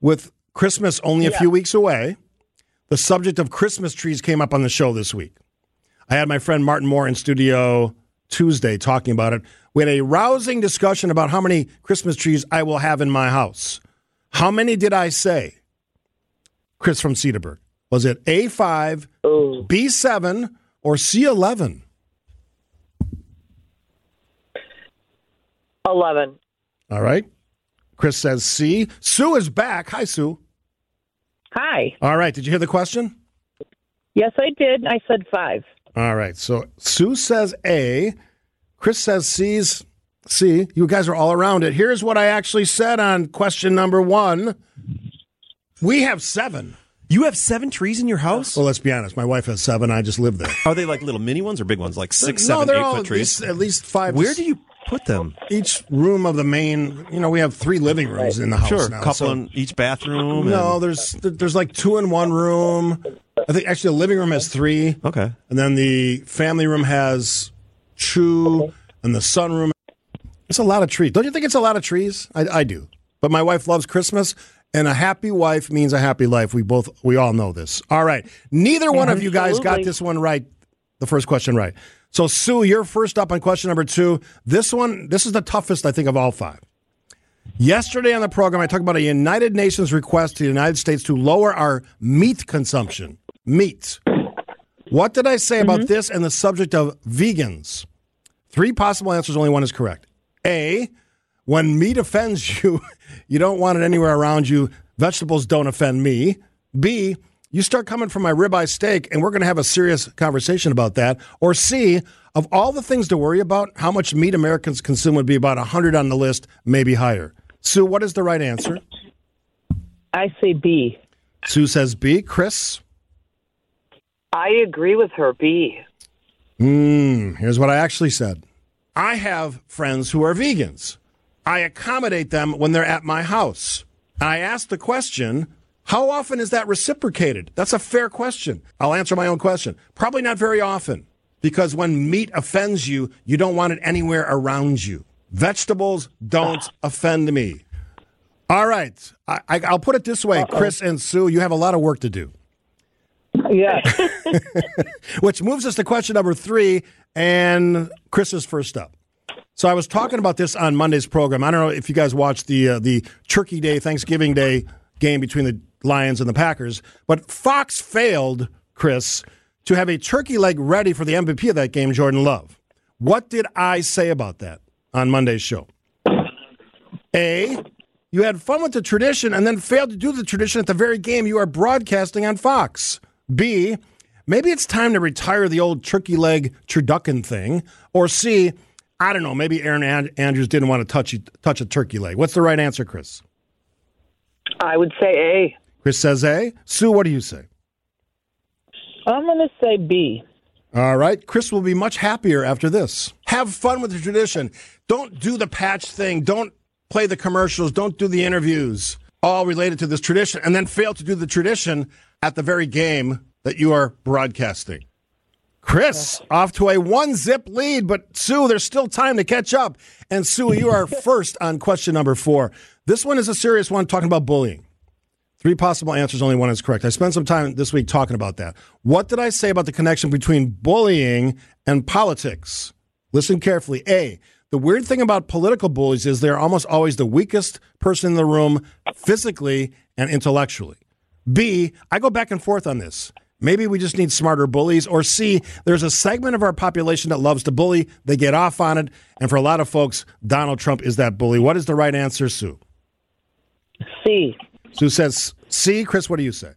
With Christmas only a Yeah. few weeks away, the subject of Christmas trees came up on the show this week. I had my friend Martin Moore in studio Tuesday talking about it. We had a rousing discussion about how many Christmas trees I will have in my house. How many did I say? Chris from Cedarburg. Was it A5, B7, or C11? 11. All right. Chris says C. Sue is back. Hi, Sue. Hi. All right. Did you hear the question? Yes, I did. I said five. All right. So Sue says A. Chris says C's C. You guys are all around it. Here's what I actually said on question number one. We have seven. You have seven trees in your house? Well, let's be honest. My wife has seven. I just live there. Are they like little mini ones or big ones, like six, no, seven, eight all foot at trees? least, at least five. Where do you put them? Each room of the main. You know, we have three living rooms in the house. Sure, now, couple so- in each bathroom. No, and- there's there's like two in one room. I think actually the living room has three. Okay. And then the family room has two, and the sunroom. It's a lot of trees. Don't you think it's a lot of trees? I, I do. But my wife loves Christmas, and a happy wife means a happy life. We both we all know this. All right. Neither one of you guys got this one right. The first question right. So Sue, you're first up on question number two. This one, this is the toughest I think of all five. Yesterday on the program, I talked about a United Nations request to the United States to lower our meat consumption. Meat. What did I say about mm-hmm. this and the subject of vegans? Three possible answers, only one is correct. A, when meat offends you, you don't want it anywhere around you. Vegetables don't offend me. B, you start coming for my ribeye steak, and we're going to have a serious conversation about that. Or C, of all the things to worry about, how much meat Americans consume would be about 100 on the list, maybe higher. Sue, what is the right answer? I say B. Sue says B. Chris? I agree with her. B. Hmm, here's what I actually said. I have friends who are vegans. I accommodate them when they're at my house. I ask the question, how often is that reciprocated? That's a fair question. I'll answer my own question. Probably not very often, because when meat offends you, you don't want it anywhere around you. Vegetables don't offend me. All right. I, I, I'll put it this way Chris and Sue, you have a lot of work to do. Yeah. Which moves us to question number three, and Chris is first up. So I was talking about this on Monday's program. I don't know if you guys watched the uh, the Turkey Day, Thanksgiving Day game between the Lions and the Packers, but Fox failed, Chris, to have a turkey leg ready for the MVP of that game, Jordan Love. What did I say about that on Monday's show? A, you had fun with the tradition and then failed to do the tradition at the very game you are broadcasting on Fox. B, maybe it's time to retire the old turkey leg turducken thing. Or C, I don't know, maybe Aaron And- Andrews didn't want to touch touch a turkey leg. What's the right answer, Chris? I would say A. Chris says A. Sue, what do you say? I'm going to say B. All right. Chris will be much happier after this. Have fun with the tradition. Don't do the patch thing. Don't play the commercials. Don't do the interviews, all related to this tradition, and then fail to do the tradition at the very game that you are broadcasting. Chris, off to a one zip lead, but Sue, there's still time to catch up. And Sue, you are first on question number four. This one is a serious one, talking about bullying. Three possible answers, only one is correct. I spent some time this week talking about that. What did I say about the connection between bullying and politics? Listen carefully. A, the weird thing about political bullies is they're almost always the weakest person in the room physically and intellectually. B, I go back and forth on this. Maybe we just need smarter bullies. Or C, there's a segment of our population that loves to bully. They get off on it. And for a lot of folks, Donald Trump is that bully. What is the right answer, Sue? C. Sue says C. Chris, what do you say?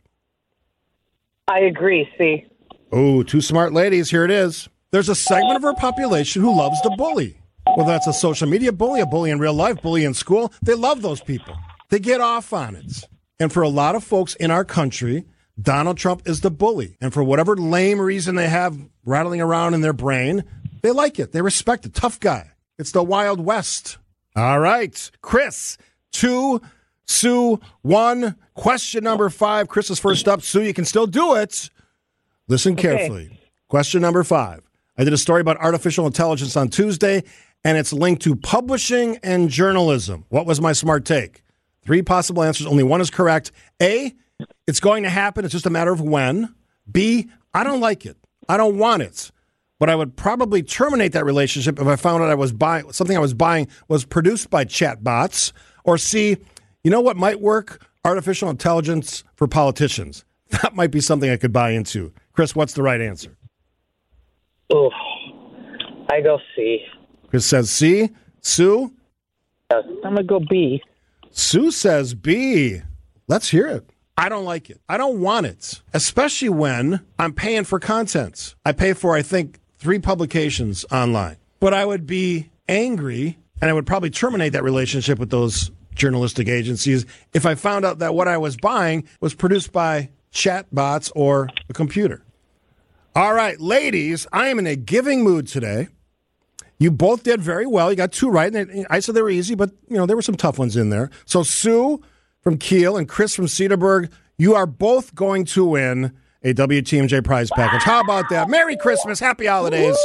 I agree. C. Oh, two smart ladies. Here it is. There's a segment of our population who loves to bully. Whether that's a social media bully, a bully in real life, bully in school, they love those people. They get off on it. And for a lot of folks in our country, Donald Trump is the bully. And for whatever lame reason they have rattling around in their brain, they like it. They respect it. Tough guy. It's the Wild West. All right. Chris, two, Sue, one. Question number five. Chris is first up. Sue, you can still do it. Listen Okay. carefully. Question number five. I did a story about artificial intelligence on Tuesday, and it's linked to publishing and journalism. What was my smart take? Three possible answers. Only one is correct. A, it's going to happen. It's just a matter of when. B, I don't like it. I don't want it. But I would probably terminate that relationship if I found out I was buying something I was buying was produced by chatbots. Or C, you know what might work? Artificial intelligence for politicians. That might be something I could buy into. Chris, what's the right answer? Oh, I go C. Chris says C. Sue? I'm going to go B. Sue says B. Let's hear it. I don't like it. I don't want it, especially when I'm paying for content. I pay for, I think, three publications online. But I would be angry and I would probably terminate that relationship with those journalistic agencies if I found out that what I was buying was produced by chatbots or a computer. All right, ladies, I am in a giving mood today. You both did very well. You got two right. And I said they were easy, but you know there were some tough ones in there. So Sue from Kiel and Chris from Cedarburg, you are both going to win a WTMJ prize package. How about that? Merry Christmas, Happy Holidays.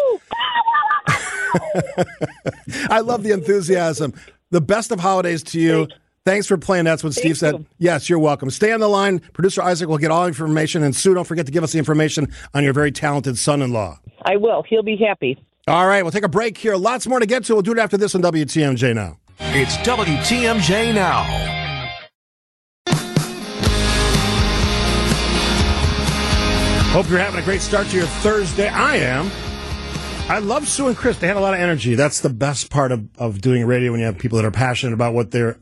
I love the enthusiasm. The best of holidays to you. Thanks for playing. That's what Steve said. Yes, you're welcome. Stay on the line. Producer Isaac will get all the information. And Sue, don't forget to give us the information on your very talented son in law. I will. He'll be happy. All right, we'll take a break here. Lots more to get to. We'll do it after this on WTMJ now. It's WTMJ now. Hope you're having a great start to your Thursday. I am. I love Sue and Chris. They had a lot of energy. That's the best part of, of doing radio when you have people that are passionate about what they're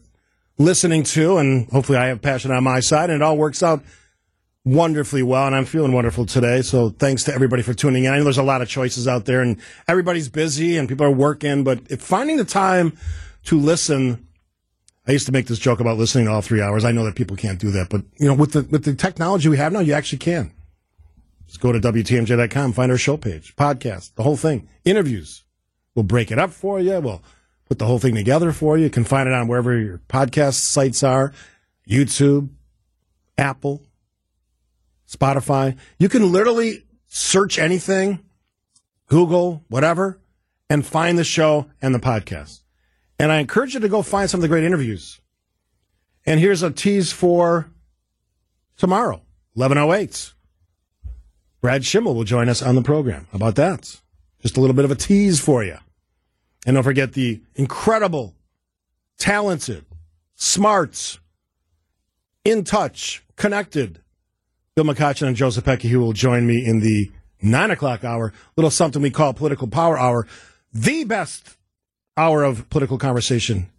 listening to. And hopefully I have passion on my side and it all works out wonderfully well. And I'm feeling wonderful today. So thanks to everybody for tuning in. I know there's a lot of choices out there and everybody's busy and people are working, but if finding the time to listen, I used to make this joke about listening to all three hours. I know that people can't do that, but you know, with the, with the technology we have now, you actually can. Just go to WTMJ.com, find our show page, podcast, the whole thing, interviews. We'll break it up for you. We'll put the whole thing together for you. You can find it on wherever your podcast sites are YouTube, Apple, Spotify. You can literally search anything, Google, whatever, and find the show and the podcast. And I encourage you to go find some of the great interviews. And here's a tease for tomorrow, 1108. Brad Schimel will join us on the program. How about that? Just a little bit of a tease for you. And don't forget the incredible, talented, smart, in touch, connected Bill McCoshen and Joe Zepecki, who will join me in the nine o'clock hour, little something we call political power hour, the best hour of political conversation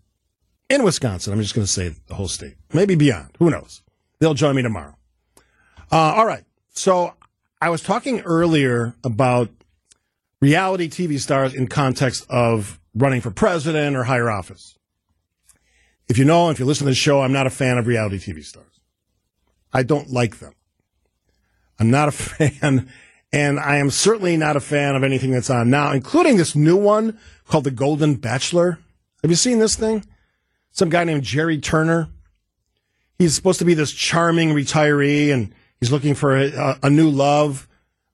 in Wisconsin. I'm just going to say the whole state, maybe beyond. Who knows? They'll join me tomorrow. Uh, all right. So I was talking earlier about reality TV stars in context of running for president or higher office. If you know, if you listen to the show, I'm not a fan of reality TV stars. I don't like them. I'm not a fan, and I am certainly not a fan of anything that's on now, including this new one called The Golden Bachelor. Have you seen this thing? Some guy named Gerry Turner. He's supposed to be this charming retiree, and he's looking for a, a new love.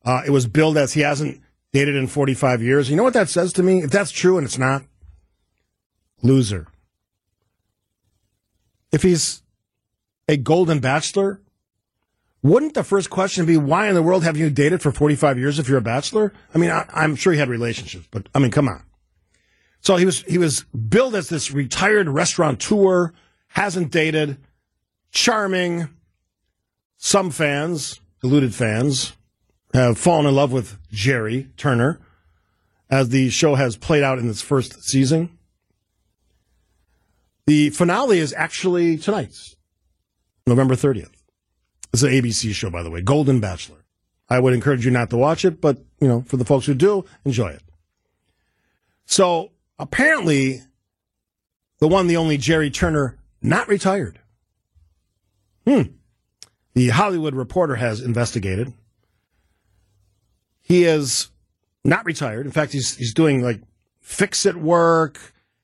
Uh, it was billed as he hasn't dated in 45 years. You know what that says to me? If that's true and it's not, loser. If he's a golden bachelor, wouldn't the first question be why in the world have you dated for 45 years if you're a bachelor? I mean, I, I'm sure he had relationships, but I mean, come on. So he was he was billed as this retired restaurateur, hasn't dated, charming. Some fans, deluded fans, have fallen in love with Gerry Turner as the show has played out in its first season. The finale is actually tonight, November 30th. It's an ABC show, by the way, Golden Bachelor. I would encourage you not to watch it, but, you know, for the folks who do, enjoy it. So apparently, the one, the only Gerry Turner, not retired. Hmm. The Hollywood Reporter has investigated. He is not retired. In fact, he's he's doing like fix it work.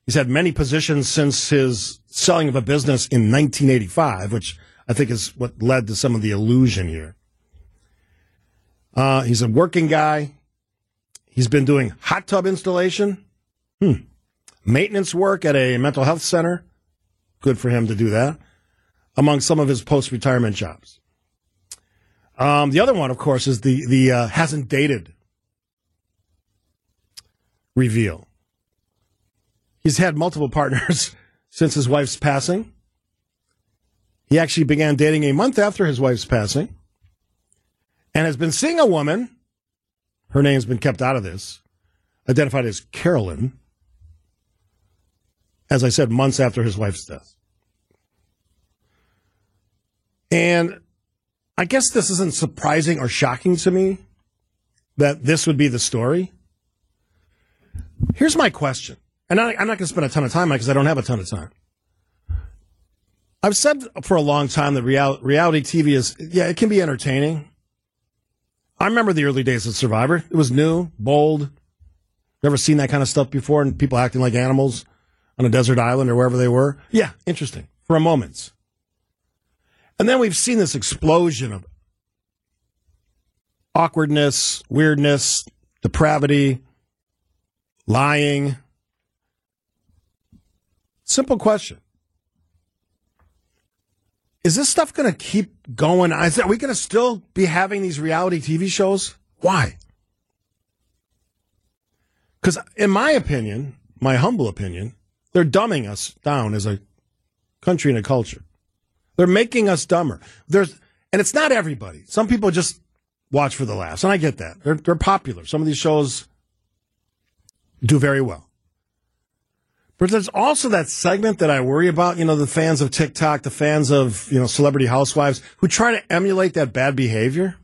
He's had many positions since his selling of a business in 1985, which I think is what led to some of the illusion here. Uh, he's a working guy. He's been doing hot tub installation, hmm. maintenance work at a mental health center. Good for him to do that, among some of his post retirement jobs. Um, the other one, of course, is the the uh, hasn't dated reveal. He's had multiple partners since his wife's passing. He actually began dating a month after his wife's passing and has been seeing a woman. Her name's been kept out of this, identified as Carolyn. As I said, months after his wife's death. And I guess this isn't surprising or shocking to me that this would be the story. Here's my question. And I, am not going to spend a ton of time on it because I don't have a ton of time. I've said for a long time that real, reality TV is, yeah, it can be entertaining. I remember the early days of Survivor. It was new, bold. Never seen that kind of stuff before and people acting like animals on a desert island or wherever they were. Yeah, interesting for a moment. And then we've seen this explosion of awkwardness, weirdness, depravity, lying. Simple question. Is this stuff going to keep going? Are we going to still be having these reality TV shows? Why? Because, in my opinion, my humble opinion, they're dumbing us down as a country and a culture. They're making us dumber. There's, and it's not everybody. Some people just watch for the laughs, and I get that. They're they're popular. Some of these shows do very well. But there's also that segment that I worry about, you know, the fans of TikTok, the fans of, you know, celebrity housewives who try to emulate that bad behavior.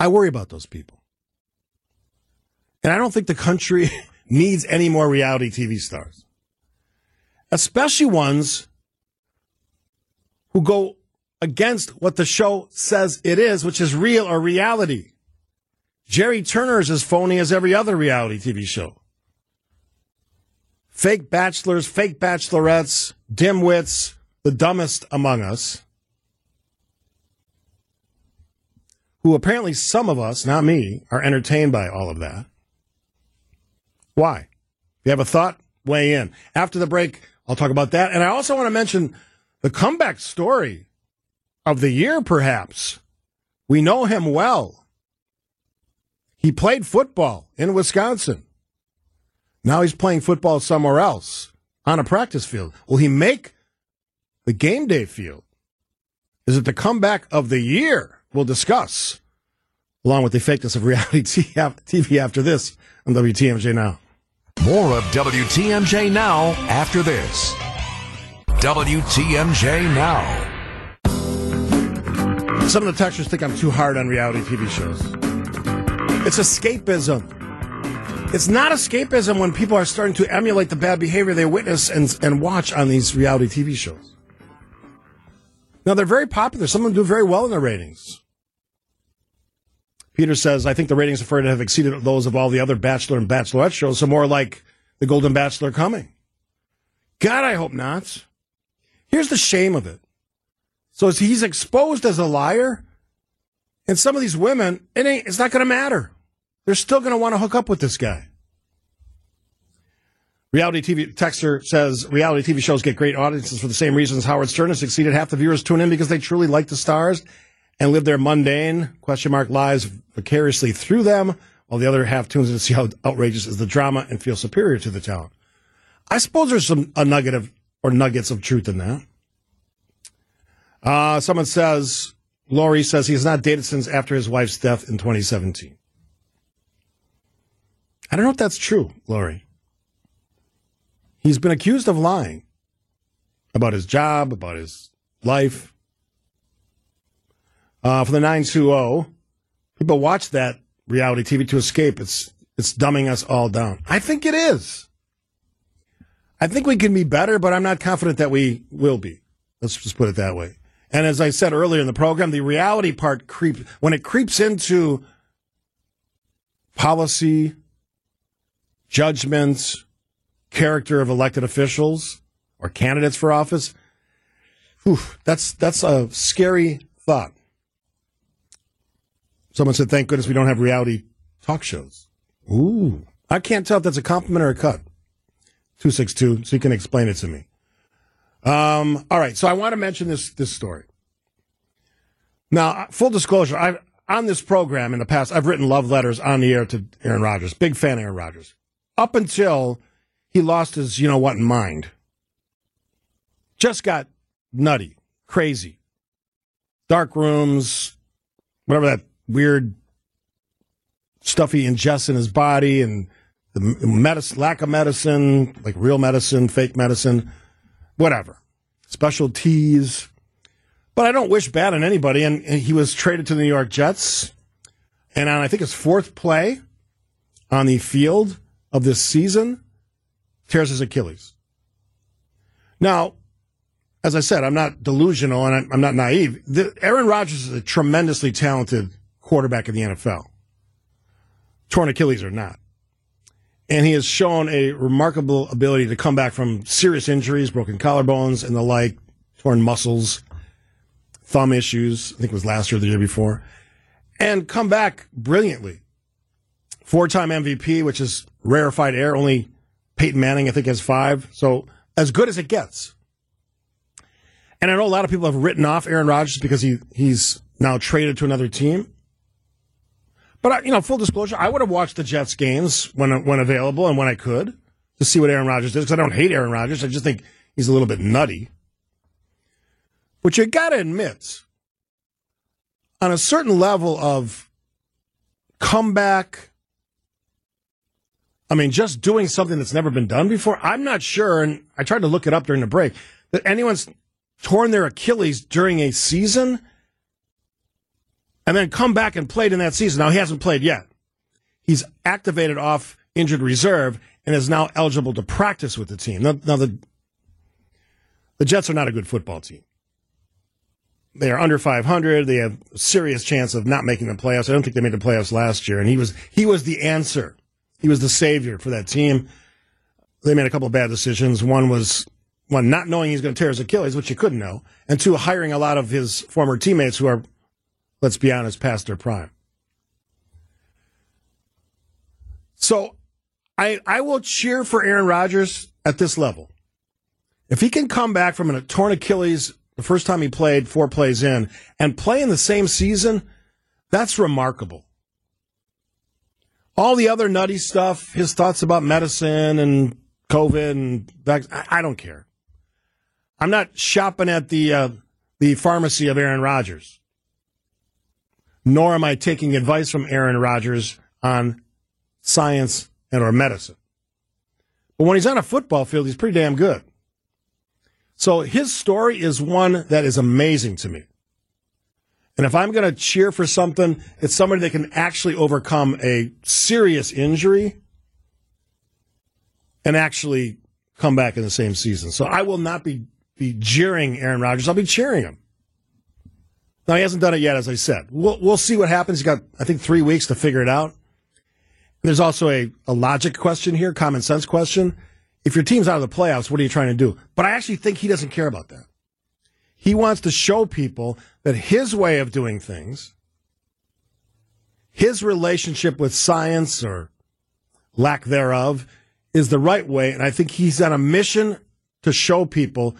I worry about those people. And I don't think the country needs any more reality TV stars, especially ones who go against what the show says it is, which is real or reality. Gerry Turner is as phony as every other reality TV show. Fake bachelors, fake bachelorettes, dimwits, the dumbest among us, who apparently some of us, not me, are entertained by all of that. Why? If you have a thought, weigh in. After the break, I'll talk about that. And I also want to mention the comeback story of the year, perhaps. We know him well. He played football in Wisconsin. Now he's playing football somewhere else on a practice field. Will he make the game day field? Is it the comeback of the year? We'll discuss, along with the fakeness of reality TV after this on WTMJ Now. More of WTMJ Now after this. WTMJ Now. Some of the texters think I'm too hard on reality TV shows. It's escapism. It's not escapism when people are starting to emulate the bad behavior they witness and, and watch on these reality TV shows. Now, they're very popular. Some of them do very well in their ratings. Peter says, I think the ratings for it have exceeded those of all the other Bachelor and Bachelorette shows, so more like The Golden Bachelor coming. God, I hope not. Here's the shame of it. So he's exposed as a liar, and some of these women, it ain't, it's not going to matter. They're still going to want to hook up with this guy. Reality TV texter says reality TV shows get great audiences for the same reasons Howard Stern has succeeded. Half the viewers tune in because they truly like the stars and live their mundane question mark lives vicariously through them, while the other half tunes in to see how outrageous is the drama and feel superior to the talent. I suppose there's some a nugget of or nuggets of truth in that. Uh, someone says Laurie says he has not dated since after his wife's death in 2017. I don't know if that's true, Laurie. He's been accused of lying about his job, about his life. Uh, for the 920, people watch that reality TV to escape. It's, it's dumbing us all down. I think it is. I think we can be better, but I'm not confident that we will be. Let's just put it that way. And as I said earlier in the program, the reality part creeps, when it creeps into policy, judgments, character of elected officials or candidates for office, whew, that's, that's a scary thought. Someone said, thank goodness we don't have reality talk shows. Ooh. I can't tell if that's a compliment or a cut. 262, so you can explain it to me. Um, all right, so I want to mention this this story. Now, full disclosure, I on this program in the past, I've written love letters on the air to Aaron Rodgers. Big fan of Aaron Rodgers. Up until he lost his, you know what, in mind. Just got nutty, crazy. Dark rooms, whatever that weird stuff he ingests in his body and the medicine, lack of medicine, like real medicine, fake medicine, whatever. Special teas. But I don't wish bad on anybody. And, and he was traded to the New York Jets. And on, I think, his fourth play on the field of this season, tears his Achilles. Now, as I said, I'm not delusional and I'm not naive. The, Aaron Rodgers is a tremendously talented quarterback in the NFL. Torn Achilles or not. And he has shown a remarkable ability to come back from serious injuries, broken collarbones and the like, torn muscles, thumb issues. I think it was last year or the year before. And come back brilliantly. Four time MVP, which is rarefied air. Only Peyton Manning, I think, has five. So as good as it gets. And I know a lot of people have written off Aaron Rodgers because he, he's now traded to another team. But you know, full disclosure, I would have watched the Jets games when when available and when I could to see what Aaron Rodgers did because I don't hate Aaron Rodgers. I just think he's a little bit nutty. But you got to admit, on a certain level of comeback, I mean, just doing something that's never been done before. I'm not sure, and I tried to look it up during the break that anyone's torn their Achilles during a season and then come back and played in that season. Now he hasn't played yet. He's activated off injured reserve and is now eligible to practice with the team. Now, now the the Jets are not a good football team. They are under 500. They have a serious chance of not making the playoffs. I don't think they made the playoffs last year, and he was he was the answer. He was the savior for that team. They made a couple of bad decisions. One was one not knowing he's going to tear his Achilles, which you couldn't know, and two hiring a lot of his former teammates who are let's be honest, past their prime. So I I will cheer for Aaron Rodgers at this level. If he can come back from a torn Achilles the first time he played four plays in and play in the same season, that's remarkable. All the other nutty stuff, his thoughts about medicine and COVID and I, I don't care. I'm not shopping at the uh, the pharmacy of Aaron Rodgers. Nor am I taking advice from Aaron Rodgers on science and or medicine. But when he's on a football field, he's pretty damn good. So his story is one that is amazing to me. And if I'm going to cheer for something, it's somebody that can actually overcome a serious injury and actually come back in the same season. So I will not be, be jeering Aaron Rodgers. I'll be cheering him. Now he hasn't done it yet, as I said. We'll, we'll see what happens. He's got, I think, three weeks to figure it out. There's also a, a logic question here, common sense question. If your team's out of the playoffs, what are you trying to do? But I actually think he doesn't care about that. He wants to show people that his way of doing things, his relationship with science or lack thereof, is the right way. And I think he's on a mission to show people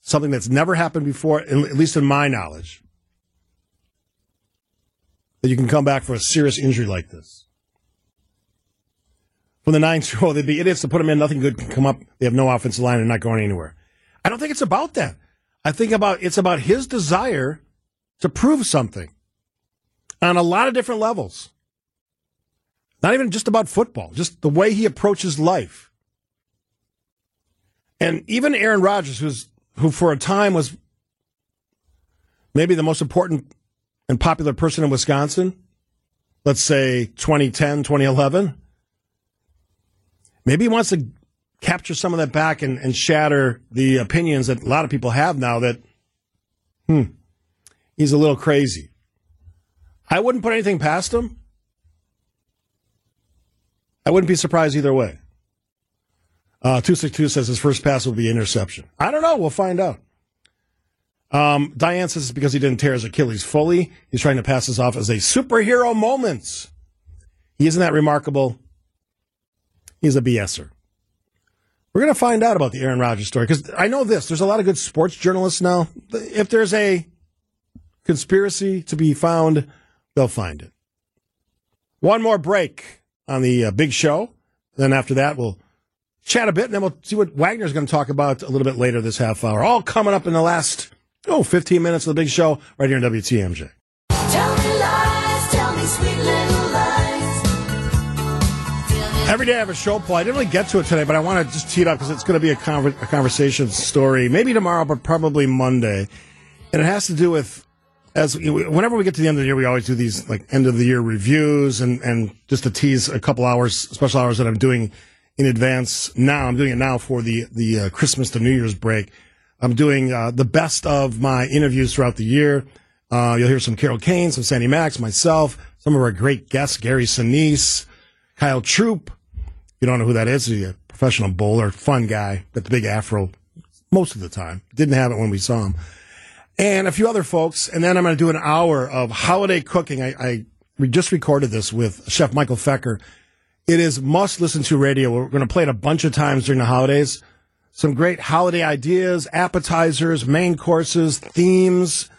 something that's never happened before, at least in my knowledge, that you can come back for a serious injury like this. From the nine year oh, they'd be idiots to put them in. Nothing good can come up. They have no offensive line and not going anywhere. I don't think it's about that. I think about it's about his desire to prove something on a lot of different levels. Not even just about football, just the way he approaches life. And even Aaron Rodgers, who's who for a time was maybe the most important and popular person in Wisconsin, let's say 2010, 2011, maybe he wants to capture some of that back and, and shatter the opinions that a lot of people have now that, hmm, he's a little crazy. I wouldn't put anything past him. I wouldn't be surprised either way. Uh, 262 says his first pass will be interception. I don't know. We'll find out. Um, Diane says it's because he didn't tear his Achilles fully. He's trying to pass this off as a superhero moment. He isn't that remarkable. He's a BSer. We're going to find out about the Aaron Rodgers story because I know this. There's a lot of good sports journalists now. If there's a conspiracy to be found, they'll find it. One more break on the uh, big show. Then after that, we'll chat a bit and then we'll see what Wagner's going to talk about a little bit later this half hour. All coming up in the last, oh, 15 minutes of the big show right here in WTMJ. Tell me lies, tell me sweet little lies. Every day I have a show, Paul. I didn't really get to it today, but I want to just tee it up because it's going to be a, conver- a conversation story, maybe tomorrow, but probably Monday. And it has to do with, as whenever we get to the end of the year, we always do these like end of the year reviews and, and just to tease a couple hours, special hours that I'm doing in advance now. I'm doing it now for the, the uh, Christmas to New Year's break. I'm doing uh, the best of my interviews throughout the year. Uh, you'll hear some Carol Kane, some Sandy Maxx, myself, some of our great guests, Gary Sinise, Kyle Troup. You don't know who that is? He's a professional bowler, fun guy, got the big afro most of the time. Didn't have it when we saw him. And a few other folks. And then I'm going to do an hour of holiday cooking. I, I just recorded this with Chef Michael Feker. It is must listen to radio. We're going to play it a bunch of times during the holidays. Some great holiday ideas, appetizers, main courses, themes,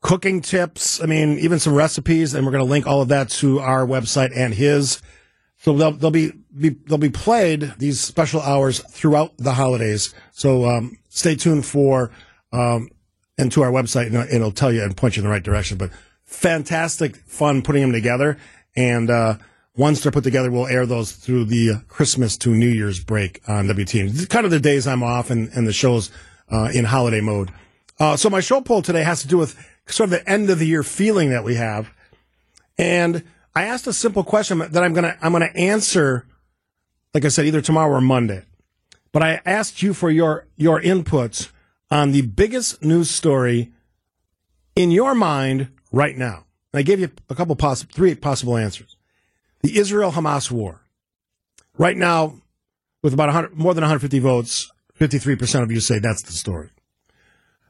cooking tips. I mean, even some recipes. And we're going to link all of that to our website and his. So they'll, they'll be, be they'll be played these special hours throughout the holidays. So um, stay tuned for um, and to our website, and it'll tell you and point you in the right direction. But fantastic fun putting them together, and uh, once they're put together, we'll air those through the Christmas to New Year's break on WTN. It's kind of the days I'm off and, and the shows uh, in holiday mode. Uh, so my show poll today has to do with sort of the end of the year feeling that we have, and I asked a simple question that I'm gonna I'm gonna answer, like I said, either tomorrow or Monday. But I asked you for your your inputs on the biggest news story in your mind right now. And I gave you a couple possible three possible answers. The Israel Hamas war. Right now, with about 100, more than 150 votes, 53% of you say that's the story.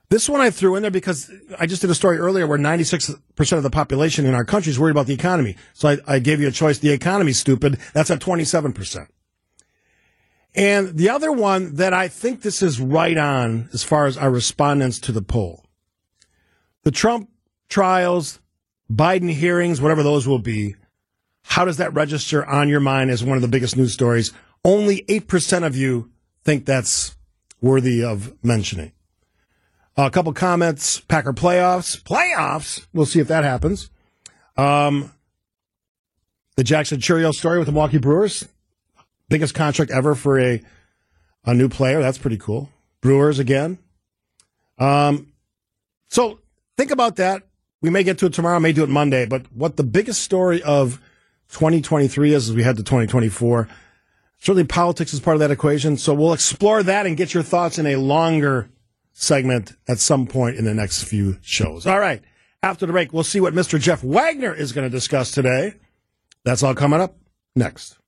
This one I threw in there because I just did a story earlier where 96% of the population in our country is worried about the economy. So I, I gave you a choice. The economy's stupid. That's at 27%. And the other one that I think this is right on as far as our respondents to the poll. The Trump trials, Biden hearings, whatever those will be, How does that register on your mind as one of the biggest news stories? Only 8% of you think that's worthy of mentioning. a couple comments. Packer playoffs. Playoffs. We'll see if that happens. Um, the Jackson Chourio story with the Milwaukee Brewers. Biggest contract ever for a, a new player. That's pretty cool. Brewers again. Um, so think about that. We may get to it tomorrow, may do it Monday, but what the biggest story of 2023 is as we head to 2024. Certainly politics is part of that equation. So we'll explore that and get your thoughts in a longer segment at some point in the next few shows. All right. After the break, we'll see what Mr. Jeff Wagner is going to discuss today. That's all coming up next.